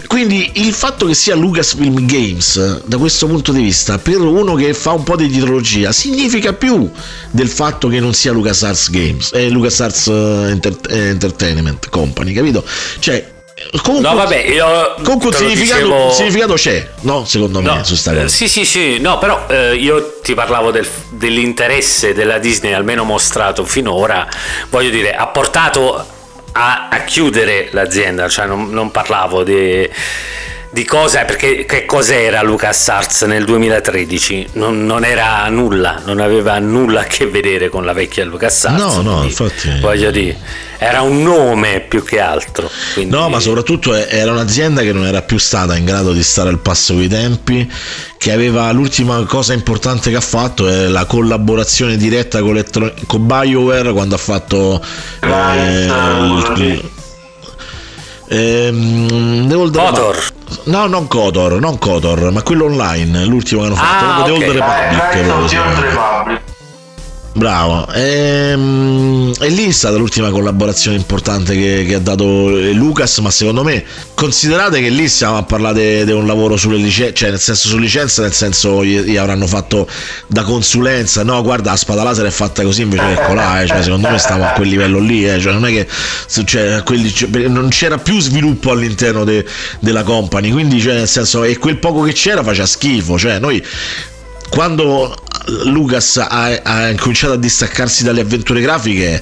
quindi il fatto che sia Lucasfilm Games da questo punto di vista per uno che fa un po' di dietrologia significa più del fatto che non sia LucasArts Games eh, LucasArts eh, Enter- eh, Entertainment Company capito? cioè Comunque, no, vabbè, io comunque un significato, dicevo... significato, c'è, no? Secondo me, no, su sta cosa. Sì, sì, sì, no, però eh, io ti parlavo del, dell'interesse della Disney, almeno mostrato finora. Voglio dire, ha portato a, a chiudere l'azienda, cioè non, non parlavo di di cosa, perché che cos'era LucasArts nel 2013? Non, non, era nulla, non aveva nulla a che vedere con la vecchia LucasArts. No, no, infatti. Voglio dire, era un nome più che altro. Quindi... No, ma soprattutto era un'azienda che non era più stata in grado di stare al passo coi tempi, che aveva l'ultima cosa importante che ha fatto è la collaborazione diretta con, con BioWare quando ha fatto... Eh, il, Ehm, The Old Kotor. No, non Kotor, non Kotor, ma quello online, l'ultimo che hanno fatto, ah, The okay. Old Republic. Eh, Old Republic. Bravo, e, ehm, e, lì è stata l'ultima collaborazione importante che, che, ha dato Lucas, ma secondo me considerate che lì stiamo a parlare di un lavoro sulle licenze, cioè nel senso su licenza, nel senso gli, gli, avranno fatto da consulenza, no guarda la spada laser è fatta così invece ecco là, eh, cioè, secondo me stiamo a quel livello lì, eh, cioè non è che cioè, quelli, non c'era più sviluppo all'interno de, della company, quindi cioè, nel senso e quel poco che c'era faceva schifo, cioè noi quando Lucas ha, ha cominciato a distaccarsi dalle avventure grafiche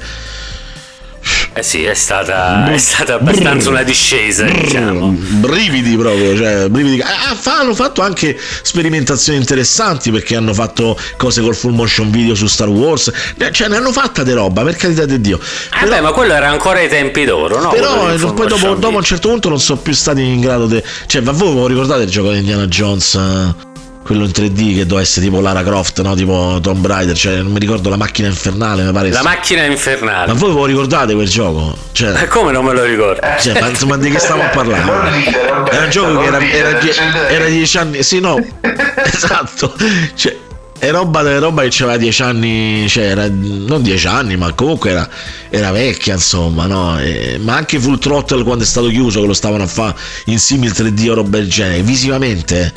eh sì, è stata, è stata abbastanza una discesa, diciamo. Brividi proprio, cioè, brividi. Ah, hanno fatto anche sperimentazioni interessanti perché hanno fatto cose col full motion video su Star Wars. Cioè, ne hanno fatta di roba, per carità di Dio. Eh però, beh, ma quello era ancora ai tempi d'oro, no? Però eh, poi dopo, dopo, a un certo punto non sono più stati in grado di. Cioè, ma voi vi ricordate il gioco di Indiana Jones? Quello in 3D che doveva essere tipo Lara Croft, no? Tipo Tomb Raider, cioè non mi ricordo la macchina infernale, mi pare. La macchina infernale. Ma voi ve lo ricordate quel gioco? Cioè, ma come non me lo ricordo? Cioè, ma, ma di che stiamo a parlare? Era un gioco che era, era, era, dieci anni. Sì, no. esatto. Cioè, è roba, è roba che aveva dieci anni, cioè era, non dieci anni, ma comunque era, era vecchia, insomma, no? E, ma anche Full Throttle quando è stato chiuso, che lo stavano a fare in simil 3D o roba del genere, visivamente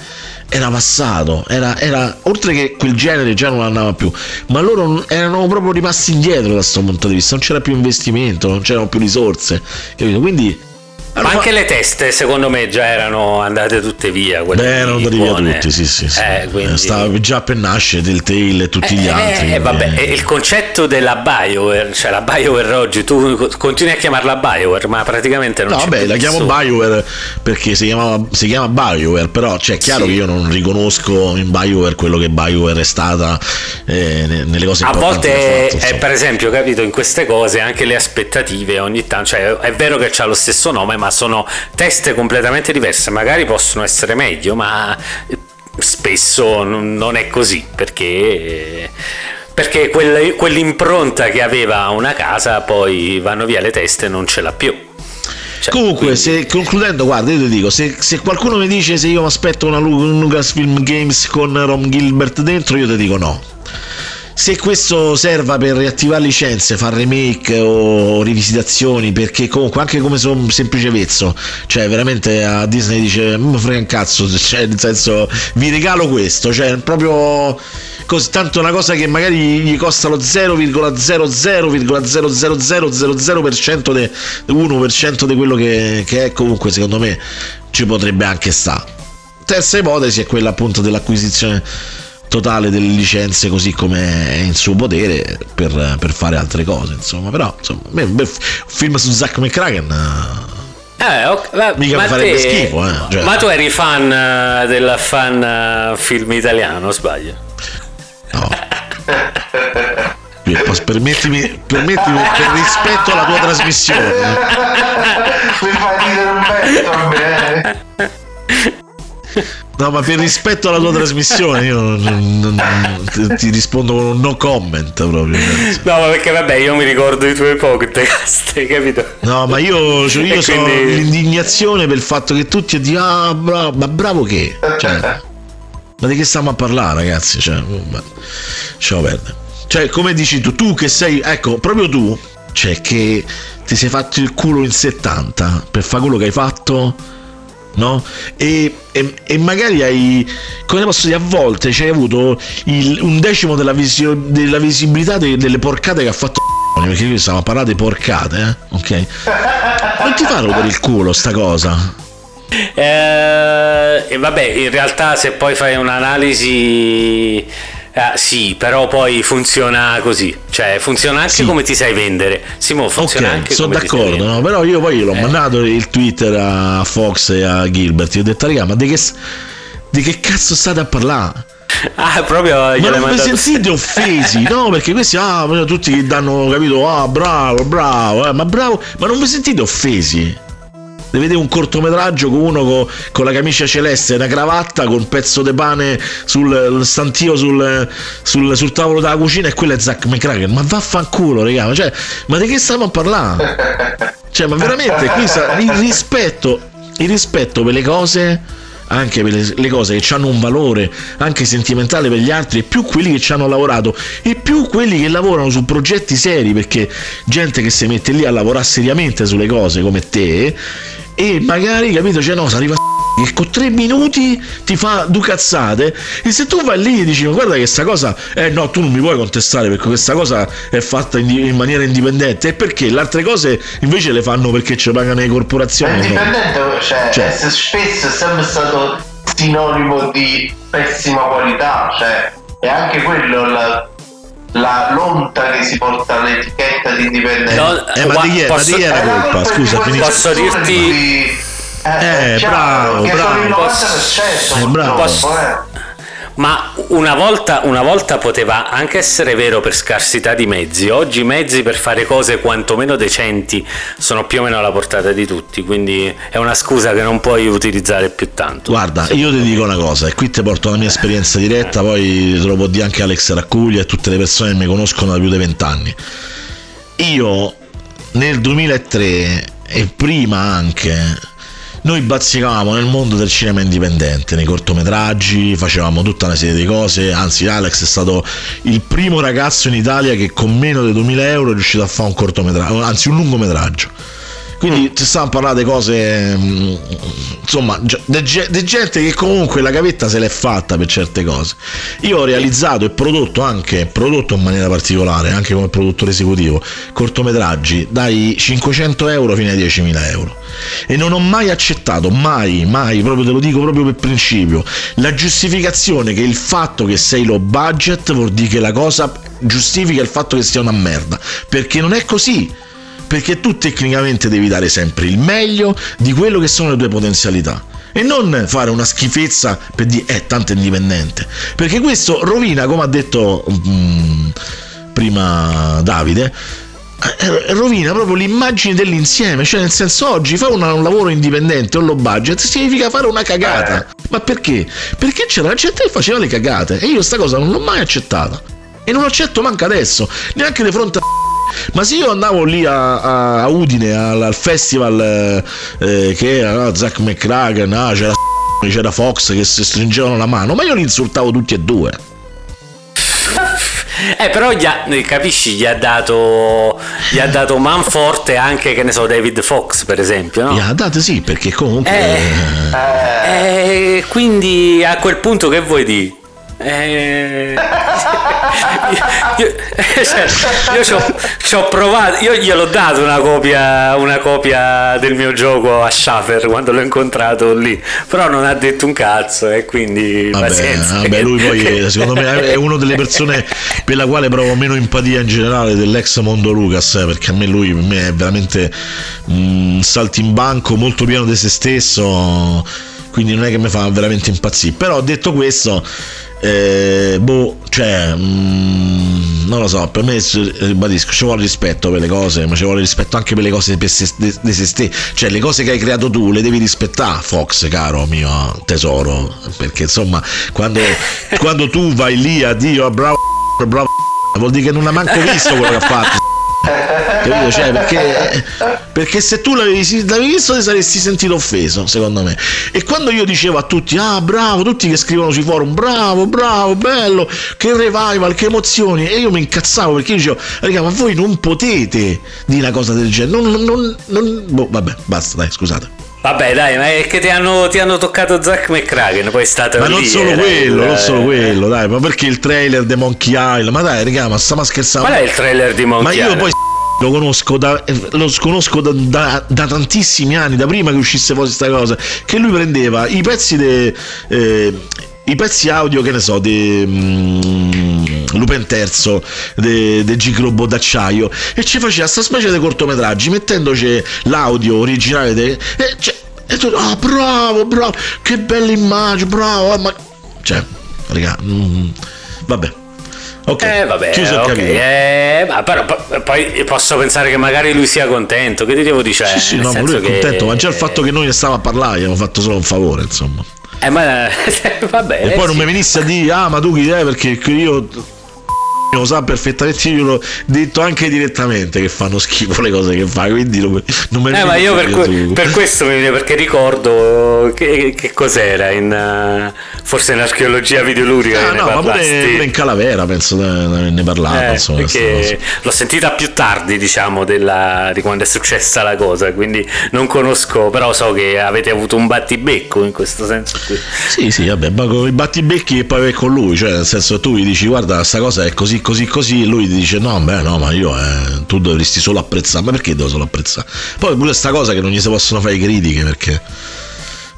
era passato, era, era, oltre che quel genere già non andava più, ma loro erano proprio rimasti indietro da questo punto di vista, non c'era più investimento, non c'erano più risorse, capito? Quindi ma anche le teste, secondo me, già erano andate tutte via. Beh, erano andati via tutti, sì, sì. sì. Eh, quindi... Stava già per nascere Telltale e tutti gli eh, altri. Eh, vabbè, il concetto della BioWare, cioè la BioWare oggi, tu continui a chiamarla BioWare, ma praticamente non no, c'è vabbè, la chiamo BioWare perché si, chiamava, si chiama BioWare, però cioè, è chiaro sì. che io non riconosco in BioWare quello che BioWare è stata eh, nelle cose A volte, fatto, è, per esempio, capito, in queste cose anche le aspettative ogni tanto, cioè è vero che c'ha lo stesso nome, ma sono teste completamente diverse, magari possono essere meglio, ma spesso non è così perché perché quell'impronta che aveva una casa poi vanno via le teste e non ce l'ha più. Cioè, Comunque, quindi... se, concludendo, guarda, io ti dico: se, se, qualcuno mi dice se io mi aspetto una Lucasfilm Games con Rom Gilbert dentro, io ti dico no se questo serva per riattivare licenze, fare remake o rivisitazioni, perché comunque anche come sono semplice vezzo, cioè veramente a Disney dice mi frega un cazzo, cioè nel senso vi regalo questo, cioè proprio così, tanto una cosa che magari gli costa lo 0,00,00000% de 1% di quello che, che è comunque secondo me ci potrebbe anche stare. Terza ipotesi è quella appunto dell'acquisizione totale delle licenze così come è in suo potere per, per fare altre cose insomma però insomma un bel film su Zack McCracken eh, okay, mica ma farebbe te, schifo eh. cioè. ma tu eri fan uh, del fan uh, film italiano sbaglio no permettimi, permettimi per rispetto alla tua trasmissione mi fa ridere un pezzo No, ma per rispetto alla tua trasmissione, io non, non, non, ti rispondo con un no comment proprio. No, ma perché vabbè, io mi ricordo i tuoi podcast, capito? No, ma io, cioè, io so quindi... l'indignazione per il fatto che tutti dicono, ah, bravo, ma bravo che? Cioè, ma di che stiamo a parlare, ragazzi? Cioè, lasciamo perdere. Cioè, come dici tu, tu che sei, ecco, proprio tu, cioè, che ti sei fatto il culo in 70 per fare quello che hai fatto no? E, e, e, magari hai, come posso dire, a volte c'hai avuto il, un decimo della, visio, della visibilità de, delle porcate che ha fatto perché qui stiamo a parlare di porcate, eh? ok? Non ti fa per il culo sta cosa? Eh, vabbè, in realtà se poi fai un'analisi Ah, sì, però poi funziona così, cioè funziona anche Sì. come ti sai vendere. Simo, funziona Ok, anche sono d'accordo, no? però io poi l'ho Eh. mandato il Twitter a Fox e a Gilbert. Gli ho detto, raga, ma di che, di che cazzo state a parlare? Ah, proprio Ma non vi mandato- sentite offesi? No, perché questi, ah, tutti che danno, capito, ah, bravo, bravo, eh, ma bravo, ma non vi sentite offesi? Vedete un cortometraggio con uno co- con, la camicia celeste e una cravatta con un pezzo di pane sul stantio sul, sul- sul tavolo della cucina e quello è Zack McCracken. Ma vaffanculo, raga, ma, cioè, ma di che stiamo a parlare? Cioè, ma veramente qui sta il rispetto, il rispetto per le cose, anche per le, cose che hanno un valore anche sentimentale per gli altri, e più quelli che ci hanno lavorato, e più quelli che lavorano su progetti seri, perché gente che si mette lì a lavorare seriamente sulle cose come te, e magari, capito, cioè no, si arriva che con tre minuti ti fa due cazzate e se tu vai lì e dici ma guarda che sta cosa eh no tu non mi puoi contestare perché questa cosa è fatta in, in maniera indipendente e perché le altre cose invece le fanno perché ci pagano le corporazioni no? indipendente, cioè, Cioè. è- spesso è sempre stato sinonimo di pessima qualità, cioè è anche quello la, la l'onta che si porta all'etichetta di indipendente. No, eh ma gua- di chi è, ma posso- di chi è la la colpa scusa Posso dirti- Eh, è chiaro, bravo, che sono il bravo. 90% Eh, bravo. eh. Ma una volta, una volta poteva anche essere vero per scarsità di mezzi, oggi i mezzi per fare cose quantomeno decenti sono più o meno alla portata di tutti, quindi è una scusa che non puoi utilizzare più tanto. Guarda, io ti dico una cosa, e qui ti porto la mia esperienza diretta, poi te lo può dire anche Alex Raccuglia e tutte le persone che mi conoscono da più di vent'anni. Io nel 2003 e prima anche, noi bazzicavamo nel mondo del cinema indipendente, nei cortometraggi, facevamo tutta una serie di cose, anzi Alex è stato il primo ragazzo in Italia che con meno di 2000 euro è riuscito a fare un cortometraggio, anzi un lungometraggio. Quindi ci stavamo a parlare di cose, mm, insomma, di gente che comunque la gavetta se l'è fatta per certe cose. Io ho realizzato e prodotto anche, prodotto in maniera particolare, anche come produttore esecutivo, cortometraggi dai 500 euro fino ai 10.000 euro. E non ho mai accettato, mai, mai, proprio te lo dico proprio per principio, la giustificazione che il fatto che sei low budget vuol dire che la cosa giustifica il fatto che sia una merda. Perché non è così perché tu tecnicamente devi dare sempre il meglio di quello che sono le tue potenzialità. E non fare una schifezza per dire eh tanto è indipendente. Perché questo rovina come ha detto mm, prima Davide eh, rovina proprio l'immagine dell'insieme. Cioè nel senso oggi fare un lavoro indipendente o low budget significa fare una cagata. Ma perché? perché c'era la gente che faceva le cagate e io sta cosa non l'ho mai accettata. E non lo accetto manca adesso neanche di fronte a ma se io andavo lì a, a- a Udine al, al festival eh, eh, che era no, Zack McCracken, ah, c'era c'era Fox che si stringevano la mano, ma io li insultavo tutti e due. Eh, però gli ha- capisci, gli ha dato gli ha dato man forte anche, che ne so, David Fox, per esempio, no? Yeah, date sì, perché comunque. Eh. eh, Eh, quindi a quel punto che vuoi dire? Eh, io, io- cioè, io ci ho- provato, io gliel'ho dato una copia, una copia del mio gioco a Schaffer quando l'ho incontrato lì, però non ha detto un cazzo e quindi Vabbè, pazienza. vabbè, lui poi secondo me è una delle persone per la quale provo meno empatia in generale dell'ex mondo Lucas, eh, perché a me lui per me è veramente un saltimbanco molto pieno di se stesso, quindi non è che mi fa veramente impazzire. Però detto questo, eh, boh, cioè, mm, non lo so, per me ribadisco, ci vuole rispetto per le cose, ma ci vuole rispetto anche per le cose per se, de, de se ste- cioè le cose che hai creato tu le devi rispettare, Fox, caro mio tesoro, perché insomma, quando, quando tu vai lì a Dio, ah, bravo, bravo, vuol dire che non ha manco visto quello che ha fatto. Capito? Cioè, perché, perché se tu l'avevi, l'avevi visto ti saresti sentito offeso, secondo me. E quando io dicevo a tutti, ah bravo, tutti che scrivono sui forum, bravo, bravo, bello, che revival, che emozioni, e io mi incazzavo perché io dicevo, raga, ma voi non potete dire una cosa del genere, non, non, non, boh, vabbè, basta, dai, scusate. Vabbè, dai, ma è che ti hanno, ti hanno toccato Zack McCracken, poi è stato Ma lì, non solo era quello, il- non solo quello, dai, ma perché il trailer di Monkey Island? Ma dai, raga, ma stiamo scherzando. Qual è il trailer di Monkey Ma io Island? poi lo conosco da, eh, lo conosco da, da- da tantissimi anni, da prima che uscisse fuori questa cosa, che lui prendeva i pezzi de, eh, i pezzi audio, che ne so, di Lupin III de, de Gigrobo d'acciaio e ci faceva sta specie di cortometraggi mettendoci l'audio originale de, e, cioè, e tu, ah bravo bravo che bella immagine bravo eh, ma cioè raga mm, vabbè Ok, Eh vabbè, chiuso il ok, capitolo. eh, ma però po- poi posso pensare che magari lui sia contento, che ti devo dire? Sì, sì, no, ma lui è che- contento, ma già il fatto che noi ne stavamo a parlare gli abbiamo fatto solo un favore, insomma. Eh, ma vabbè. E poi non mi venisse a dire, ah, ma tu chi sei? Perché io lo sa perfettamente, io l'ho detto anche direttamente che fanno schifo le cose che fai, quindi non, non me ne Eh, ma io per, que- per questo mi viene perché ricordo che, che cos'era in eh, forse in archeologia videoludica Ah, che no, ma pure, pure in Calavera penso ne, ne- parlava, Eh, insomma. questa l'ho sentita più tardi, diciamo, della- di quando è successa la cosa, quindi non conosco, però so che avete avuto un battibecco in questo senso qui. Sì, sì, vabbè, ma con i battibecchi e poi con lui, cioè nel senso tu gli dici guarda sta cosa è così così così lui dice no, beh no, ma io eh, tu dovresti solo apprezzare, ma perché devo solo apprezzare? Poi pure sta cosa che non gli si possono fare critiche perché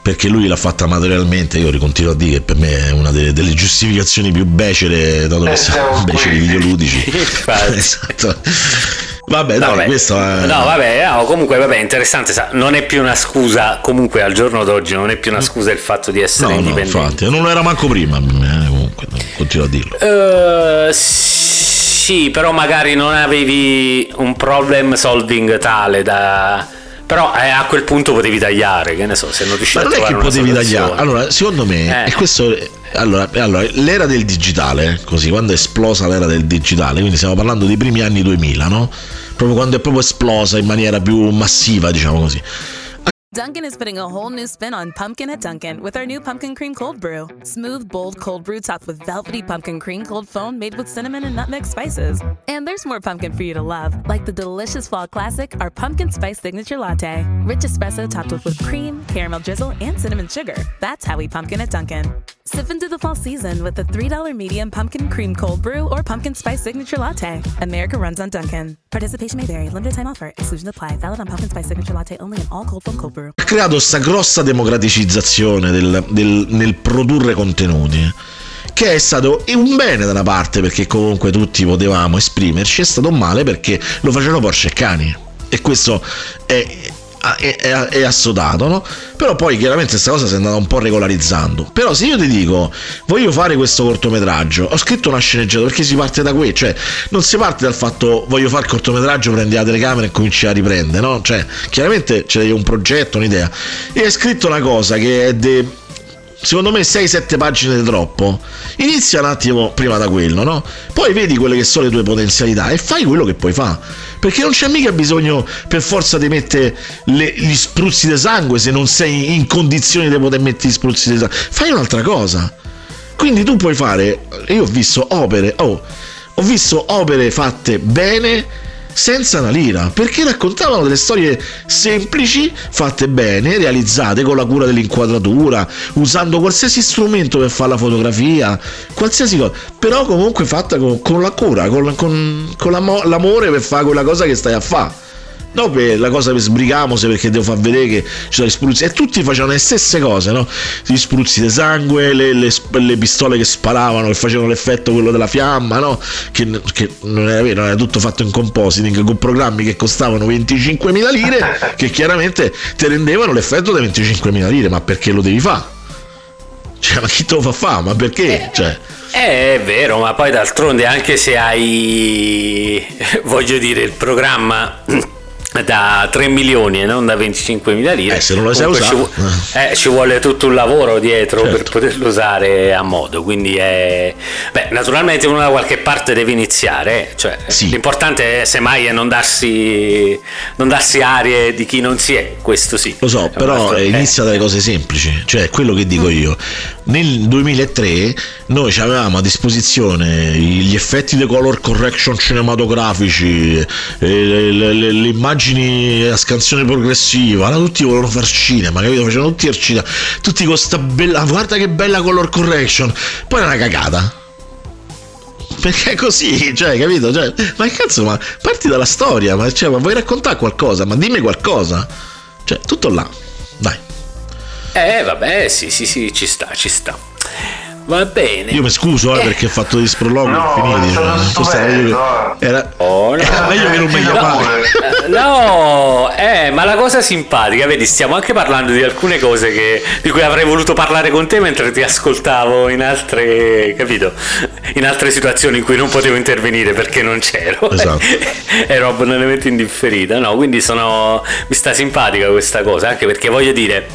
perché lui l'ha fatta materialmente, io continuo a dire che per me è una delle, delle giustificazioni più becere, dato che Eh, siamo siamo beceri videoludici. Esatto. Vabbè, no, Vabbè. questo è... No, vabbè, no, comunque vabbè, interessante, sa, non è più una scusa, comunque al giorno d'oggi non è più una scusa il fatto di essere No, no, indipendenti. infatti, non lo era manco prima, eh, comunque, continuo a dirlo. Eh, sì, però magari non avevi un problem solving tale da... Però eh, a quel punto potevi tagliare, che ne so, se non riuscivi Ma a non è che trovare potevi soluzione. tagliare. Allora, secondo me, Eh. e questo. Allora, allora, l'era del digitale, così, quando è esplosa l'era del digitale, quindi stiamo parlando dei primi anni 2000, no? Proprio quando è proprio esplosa in maniera più massiva, diciamo così. Dunkin' is putting a whole new spin on pumpkin at Dunkin' with our new pumpkin cream cold brew. Smooth, bold cold brew topped with velvety pumpkin cream cold foam made with cinnamon and nutmeg spices. And there's more pumpkin for you to love, like the delicious fall classic, our pumpkin spice signature latte. Rich espresso topped with whipped cream, caramel drizzle, and cinnamon sugar. That's how we pumpkin at Dunkin'. Sip into the fall season with the $3 medium pumpkin cream cold brew or pumpkin spice signature latte. America runs on Dunkin'. Participation may vary. Limited time offer. Exclusions apply. Valid on pumpkin spice signature latte only in all cold foam cold brew. Ha creato questa grossa democraticizzazione del, del- nel produrre contenuti. Che è stato un bene da una parte perché comunque tutti potevamo esprimerci, è stato un male perché lo facevano Porsche e cani. E questo è, è, è, assodato, no? Però poi chiaramente questa cosa si è andata un po' regolarizzando. Però se io ti dico voglio fare questo cortometraggio, ho scritto una sceneggiatura perché si parte da qui, cioè non si parte dal fatto voglio fare il cortometraggio, prendi la telecamera e cominci a riprendere, no? Cioè, chiaramente c'è un progetto, un'idea. E hai scritto una cosa che è de secondo me 6-7 pagine di troppo. Inizia un attimo prima da quello, no? Poi vedi quelle che sono le tue potenzialità e fai quello che puoi fare. Perché non c'è mica bisogno per forza di mettere le- gli spruzzi di sangue se non sei in condizioni di poter mettere gli spruzzi di sangue. Fai un'altra cosa. Quindi tu puoi fare. Io ho visto opere. Oh, ho visto opere fatte bene senza una lira perché raccontavano delle storie semplici fatte bene realizzate con la cura dell'inquadratura usando qualsiasi strumento per fare la fotografia qualsiasi cosa però comunque fatta con, con la cura con, con- con l'amo- l'amore per fare quella cosa che stai a fare No, per la cosa per sbrighamose perché devo far vedere che ci sono gli spruzzi. E tutti facevano le stesse cose, no? Gli spruzzi di sangue, le, le le pistole che sparavano, che facevano l'effetto quello della fiamma, no? Che, che non era vero, era tutto fatto in compositing con programmi che costavano 25.000 lire, che chiaramente ti rendevano l'effetto delle 25.000 lire. Ma perché lo devi fare? Cioè, ma chi te lo fa fare? Ma perché? Cioè. Eh, è vero, ma poi d'altronde anche se hai, voglio dire, il programma da 3 milioni e non da 25 mila lire, Eh, se non lo sai usare. ci, vu- eh, ci vuole tutto un lavoro dietro per Certo. poterlo usare a modo, quindi è... Beh, naturalmente uno da qualche parte deve iniziare, eh, cioè, Sì. l'importante è semmai è non darsi, non darsi arie di chi non si è, questo sì. Lo so, È però eh, eh. inizia dalle cose semplici, cioè quello che dico io. Nel 2003 noi avevamo a disposizione gli effetti di color correction cinematografici, eh, le, le- le- le immagini a scansione progressiva, allora tutti volevano far cinema, capito? Facevano tutti il cinema, tutti con sta bella, guarda che bella color correction, poi è una cagata. Perché è così, cioè, capito? Cioè, ma cazzo, ma parti dalla storia, ma, cioè, ma vuoi raccontare qualcosa? Ma dimmi qualcosa. Cioè, tutto là. Dai. Eh vabbè, sì, sì, sì, ci sta, ci sta. Va bene. Io mi scuso eh, perché ho fatto dei sproloqui No, infiniti. è stato eh, stupendo, Era, Oh, no. era meglio che non mi No. chiamare. Eh, No, eh, ma la cosa simpatica, vedi, stiamo anche parlando di alcune cose che- di cui avrei voluto parlare con te mentre ti ascoltavo in altre, capito? In altre situazioni in cui non potevo intervenire perché non c'ero. Esatto. Ero abbondantemente indifferita, no? Quindi sono, mi sta simpatica questa cosa, anche perché voglio dire,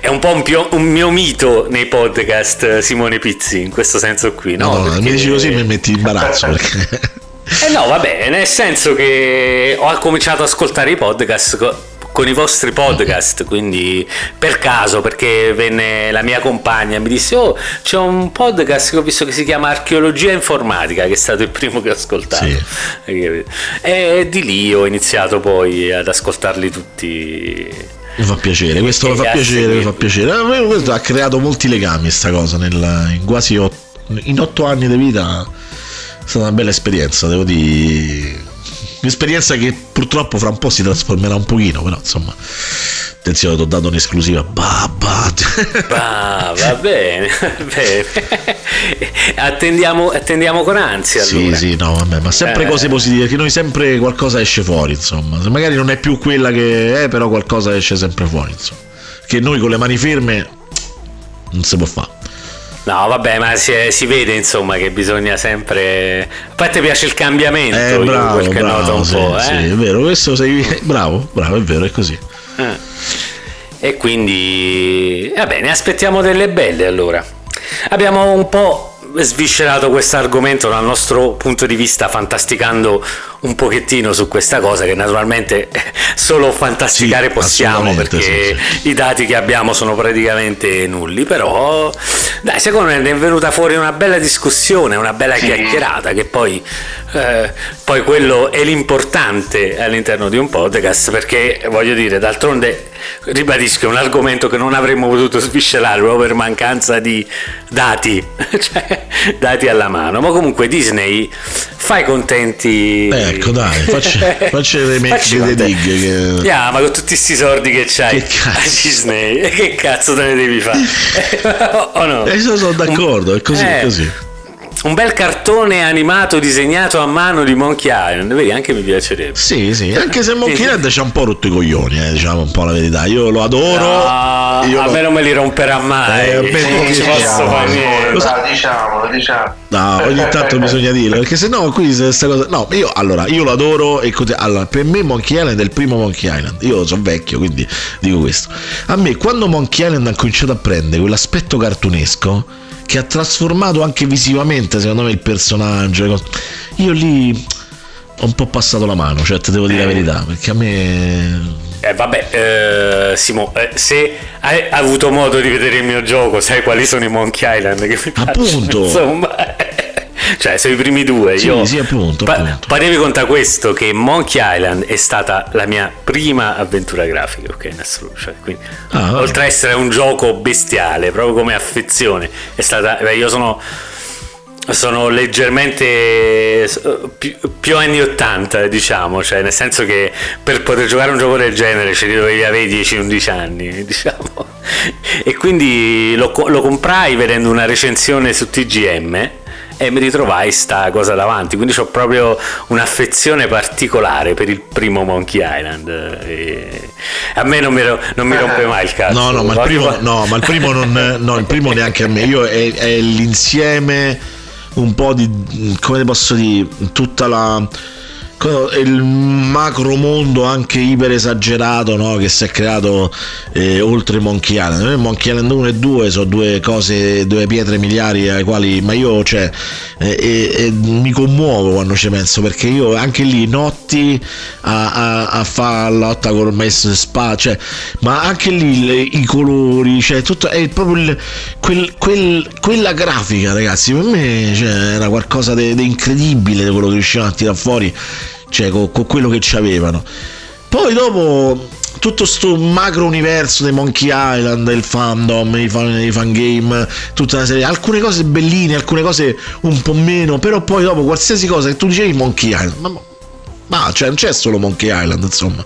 è un po' un, pio- un mio mito nei podcast eh, Simone Pizzi, in questo senso qui, no? No, no, Perché- mi dici così mi metti in imbarazzo perché eh no, vabbè, nel senso che ho cominciato ad ascoltare i podcast co- con i vostri podcast, quindi per caso, perché venne la mia compagna e mi disse, oh, c'è un podcast che ho visto che si chiama Archeologia Informatica, che è stato il primo che ho ascoltato. Sì. E di lì ho iniziato poi ad ascoltarli tutti. Mi fa piacere, questo mi fa piacere, mi fa piacere. Questo ha creato molti legami sta cosa nel- in quasi ot- in otto anni di vita è stata una bella esperienza, devo dire. Un'esperienza che purtroppo fra un po' si trasformerà un pochino, però insomma. Attenzione, ti ho dato un'esclusiva. Babba. Ah, va bene, va bene. Attendiamo, attendiamo con ansia. Sì, allora. sì, no, vabbè, ma sempre Eh. cose positive, che noi sempre qualcosa esce fuori, insomma. Se Magari non è più quella che è, però qualcosa esce sempre fuori, insomma. Che noi con le mani ferme non si può fare. No, vabbè, ma si, si vede insomma che bisogna sempre. A parte piace il cambiamento, Eh, bravo, quel che noto bravo, un sì, po', sì, eh. è vero, questo sei bravo, bravo, è vero, è così. Eh. E quindi, va bene, aspettiamo delle belle allora. Abbiamo un po' sviscerato questo argomento dal nostro punto di vista, fantasticando un pochettino su questa cosa che naturalmente solo fantasticare Sì, possiamo perché sì, i dati che abbiamo sono praticamente nulli, però dai, secondo me è venuta fuori una bella discussione, una bella Sì. chiacchierata che poi, eh, poi quello è l'importante all'interno di un podcast perché voglio dire, d'altronde ribadisco è un argomento che non avremmo potuto sviscerare proprio per mancanza di dati, cioè dati alla mano, ma comunque Disney fai contenti. Eh, ecco, dai, facci- facci le me- Facci le contenti. dighe che- Yeah, ma con tutti questi soldi che c'hai Che cazzo? a Disney, e che cazzo te ne devi fare? o no? Eh, sono, sono d'accordo, è così, Eh, è così. Un bel cartone animato disegnato a mano di Monkey Island, vedi, anche mi piacerebbe. Sì, sì, anche se Monkey Sì, sì. Island ci ha un po' rotto i coglioni, eh, diciamo un po' la verità. Io lo adoro. Ah, io a lo- me non me li romperà mai. Eh, me non ci posso fare niente. Lo Dai, diciamolo, diciamo. No, ogni tanto bisogna dirlo, perché se no qui se sta cosa. No, io allora io lo adoro e così. Allora, per me Monkey Island è il primo Monkey Island. Io sono vecchio, quindi dico questo. A me quando Monkey Island ha cominciato a prendere quell'aspetto cartunesco che ha trasformato anche visivamente, secondo me, il personaggio. cose, Io lì ho un po' passato la mano, cioè te devo dire la verità, perché a me Eh, vabbè, eh, Simo, eh, se hai avuto modo di vedere il mio gioco, sai quali sono i Monkey Island che mi piacciono, Appunto. Insomma, cioè, sono i primi due. Sì, Io sì, appunto, appunto. Parevi conta questo che Monkey Island è stata la mia prima avventura grafica, ok, in assoluto. Cioè, quindi, Ah, oltre a essere un gioco bestiale, proprio come affezione, è stata. beh, io sono. Sono leggermente più, più anni 80, diciamo, cioè nel senso che per poter giocare un gioco del genere ci dovevi avere 10-11 anni, diciamo. E quindi lo, lo comprai vedendo una recensione su TGM e mi ritrovai sta cosa davanti, quindi ho proprio un'affezione particolare per il primo Monkey Island. E a me non mi, non mi rompe mai il cazzo. No, no, ma il primo, no, ma il primo non, no, il primo neanche a me. Io è, è l'insieme un po' di come ne posso dire, tutta la il macro mondo anche iper esagerato no? che si è creato eh, oltre Monkey Island Monkey Island 1 e 2 sono due cose due pietre miliari ai quali ma io cioè eh, eh, mi commuovo quando ci penso perché io anche lì notti a, a, a fare lotta col maestro spa cioè, ma anche lì le- i colori cioè tutto è proprio il- quel- quel- quella grafica ragazzi per me cioè, era qualcosa di incredibile quello che riuscivano a tirare fuori cioè con, con quello che ci avevano poi dopo tutto sto macro universo dei Monkey Island, il fandom, i fan, i fangame, tutta una serie, alcune cose belline, alcune cose un po' meno, però poi dopo qualsiasi cosa che tu dicevi Monkey Island, ma, ma cioè, non c'è solo Monkey Island, insomma,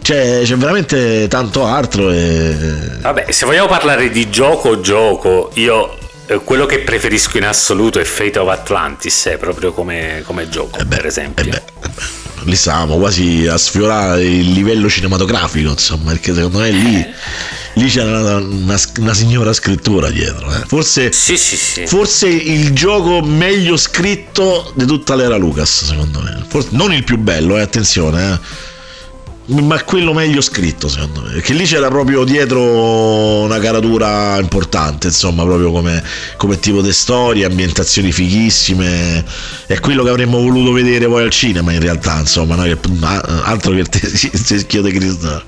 c'è, c'è veramente tanto altro e... Vabbè, se vogliamo parlare di gioco gioco, io eh, quello che preferisco in assoluto è Fate of Atlantis, è proprio come, come gioco, Eh beh, per esempio. eh beh, eh beh. Lì stavamo quasi a sfiorare il livello cinematografico, insomma, perché secondo me lì, lì c'era una, una- una signora scrittura dietro. eh. Forse, Sì, sì, sì. forse il gioco meglio scritto di tutta l'era Lucas, secondo me. Forse- non il più bello, eh, attenzione, eh. Ma quello meglio scritto, secondo me. Perché lì c'era proprio dietro una caratura importante, insomma, proprio come, come tipo di storia, ambientazioni fighissime. È quello che avremmo voluto vedere poi al cinema, in realtà, insomma, no? Che- altro che il tes- il teschio di cristallo.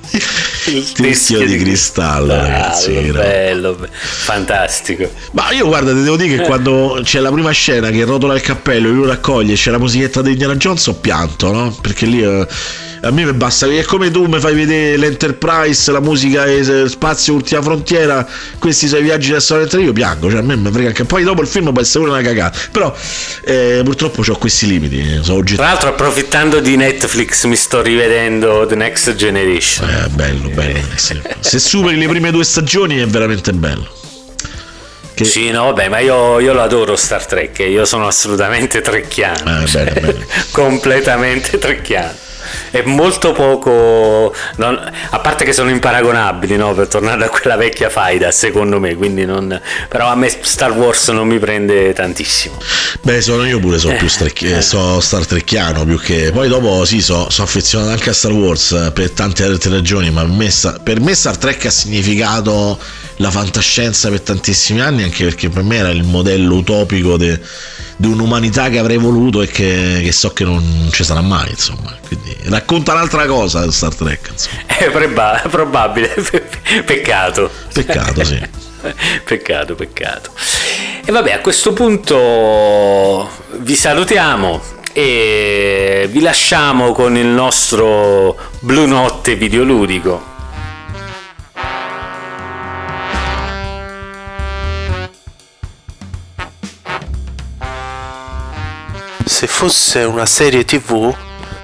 Il teschio di cristallo, ragazzi. Bello, fantastico. Ma io guarda, ti devo dire che quando c'è la prima scena che rotola il cappello e lui lo raccoglie e c'è la musichetta di Indiana Jones ho pianto, no? Perché lì eh, a me basta, è come tu mi fai vedere l'Enterprise, la musica e Spazio Ultima Frontiera, questi sono i viaggi da storia io piango, cioè a me mi frega anche poi dopo il film può essere una cagata, però eh, purtroppo ho questi limiti, sono oggetti. Tra l'altro, approfittando di Netflix, mi sto rivedendo The Next Generation. Eh, bello, bello. sì. Se superi le prime due stagioni è veramente bello. Che- Sì, no, vabbè, ma io, io lo adoro Star Trek, io sono assolutamente trecchiano. Eh, bene, bene. completamente trecchiano. È molto poco, non- a parte che sono imparagonabili, no? Per tornare a quella vecchia faida, secondo me, quindi non, però a me Star Wars non mi prende tantissimo. Beh, sono io pure, sono più strecchi- eh, so Star Trekkiano più che. Poi dopo sì, so, so affezionato anche a Star Wars eh, per tante altre ragioni, ma me, per me Star Trek ha significato la fantascienza per tantissimi anni, anche perché per me era il modello utopico di un'umanità che avrei voluto e che, che so che non ci sarà mai, insomma. Quindi racconta un'altra cosa Star Trek, insomma. È proba- probabile, peccato. Peccato, sì. peccato, peccato. E vabbè, a questo punto vi salutiamo e vi lasciamo con il nostro Blu Notte videoludico. Se fosse una serie tv,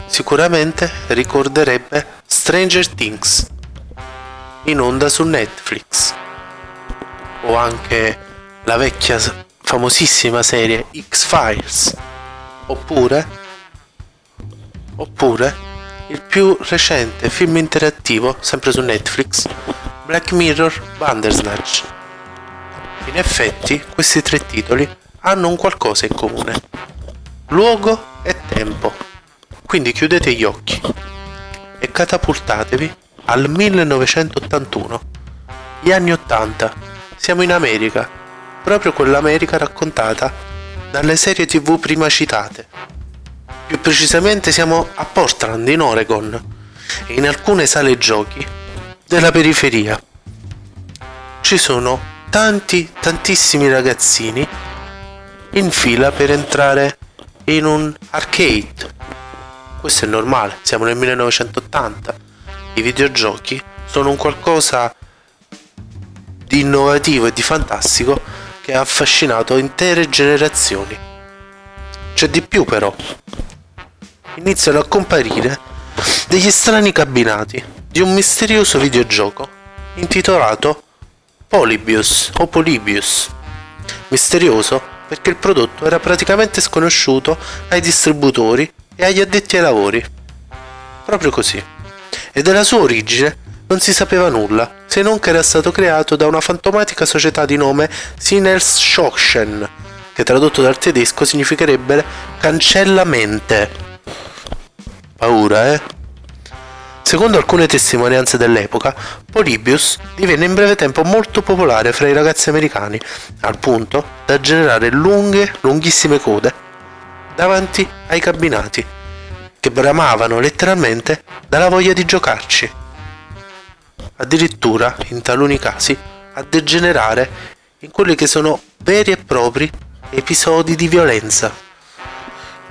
sicuramente ricorderebbe Stranger Things, in onda su Netflix, o anche la vecchia famosissima serie X-Files, oppure, oppure il più recente film interattivo, sempre su Netflix, Black Mirror Bandersnatch. In effetti, questi tre titoli hanno un qualcosa in comune luogo e tempo. Quindi chiudete gli occhi e catapultatevi al 1981, gli anni 80. Siamo in America, proprio quell'America raccontata dalle serie tv prima citate. Più precisamente siamo a Portland, in Oregon, in alcune sale giochi della periferia. Ci sono tanti, tantissimi ragazzini in fila per entrare in un arcade. Questo è normale, siamo nel 1980. I videogiochi sono un qualcosa di innovativo e di fantastico che ha affascinato intere generazioni. C'è di più però. Iniziano a comparire degli strani cabinati di un misterioso videogioco intitolato Polybius o Polybius. Misterioso perché il prodotto era praticamente sconosciuto ai distributori e agli addetti ai lavori. Proprio così. E della sua origine non si sapeva nulla, se non che era stato creato da una fantomatica società di nome Sinelschokchen, che tradotto dal tedesco significherebbe cancella mente. Paura, eh? Secondo alcune testimonianze dell'epoca, Polybius divenne in breve tempo molto popolare fra i ragazzi americani, al punto da generare lunghe, lunghissime code davanti ai cabinati, che bramavano letteralmente dalla voglia di giocarci. Addirittura, in taluni casi, a degenerare in quelli che sono veri e propri episodi di violenza.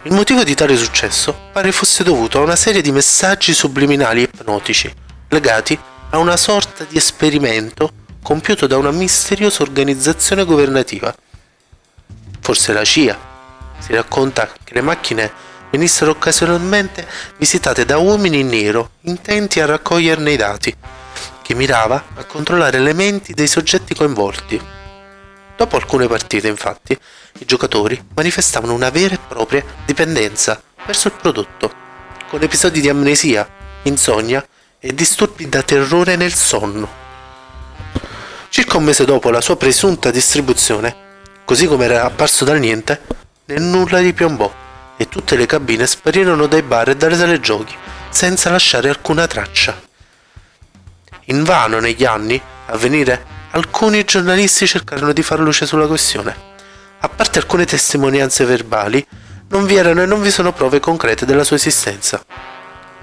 Il motivo di tale successo pare fosse dovuto a una serie di messaggi subliminali ipnotici, legati a una sorta di esperimento compiuto da una misteriosa organizzazione governativa. Forse la CIA. Si racconta che le macchine venissero occasionalmente visitate da uomini in nero intenti a raccoglierne i dati, che mirava a controllare le menti dei soggetti coinvolti. Dopo alcune partite, infatti, i giocatori manifestavano una vera e propria dipendenza verso il prodotto, con episodi di amnesia, insonnia e disturbi da terrore nel sonno. Circa un mese dopo la sua presunta distribuzione, così come era apparso dal niente, nel nulla ripiombò e tutte le cabine sparirono dai bar e dalle sale giochi, senza lasciare alcuna traccia. Invano negli anni a venire alcuni giornalisti cercarono di far luce sulla questione. A parte alcune testimonianze verbali, non vi erano e non vi sono prove concrete della sua esistenza.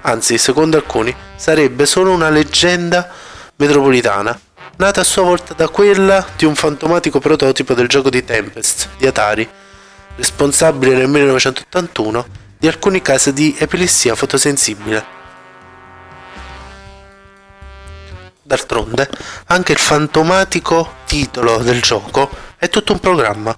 Anzi, secondo alcuni, sarebbe solo una leggenda metropolitana nata a sua volta da quella di un fantomatico prototipo del gioco di Tempest di Atari, responsabile nel 1981 di alcuni casi di epilessia fotosensibile. D'altronde, anche il fantomatico titolo del gioco è tutto un programma.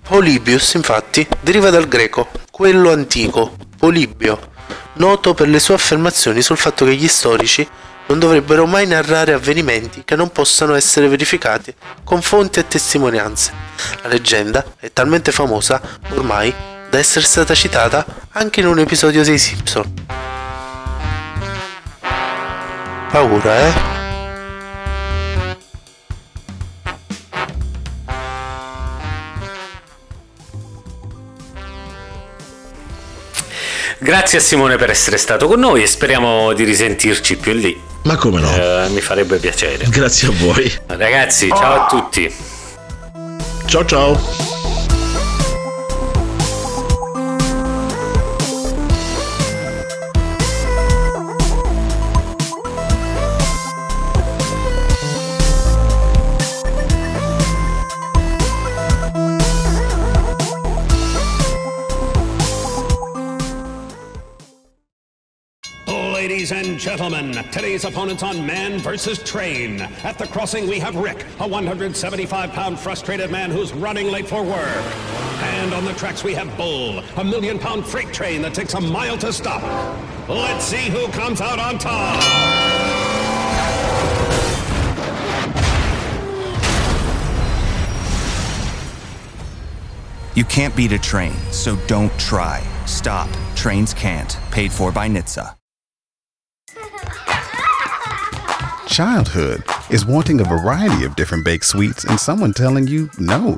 Polybius, infatti, deriva dal greco, quello antico, Polibio, noto per le sue affermazioni sul fatto che gli storici non dovrebbero mai narrare avvenimenti che non possano essere verificati con fonti e testimonianze. La leggenda è talmente famosa ormai da essere stata citata anche in un episodio dei Simpson. Paura, eh? Grazie a Simone per essere stato con noi e speriamo di risentirci più in lì. Ma come no? Eh, mi farebbe piacere. Grazie a voi. Ragazzi, ciao a tutti. Ciao ciao. And gentlemen, today's opponents on Man versus Train. At the crossing, we have Rick, a 175 pound frustrated man who's running late for work. And on the tracks, we have Bull, a million pound freight train that takes a mile to stop. Let's see who comes out on top. You can't beat a train, so don't try. Stop. Trains can't. Paid for by NHTSA. Childhood is wanting a variety of different baked sweets and someone telling you no.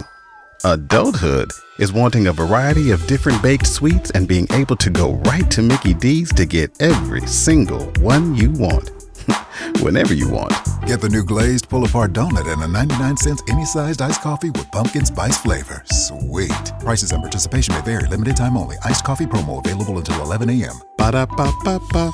Adulthood is wanting a variety of different baked sweets and being able to go right to Mickey D's to get every single one you want. Whenever you want. Get the new glazed pull apart donut and a 99 cents any sized iced coffee with pumpkin spice flavor. Sweet. Prices and participation may vary. Limited time only. Iced coffee promo available until 11 a.m. Ba da ba ba ba.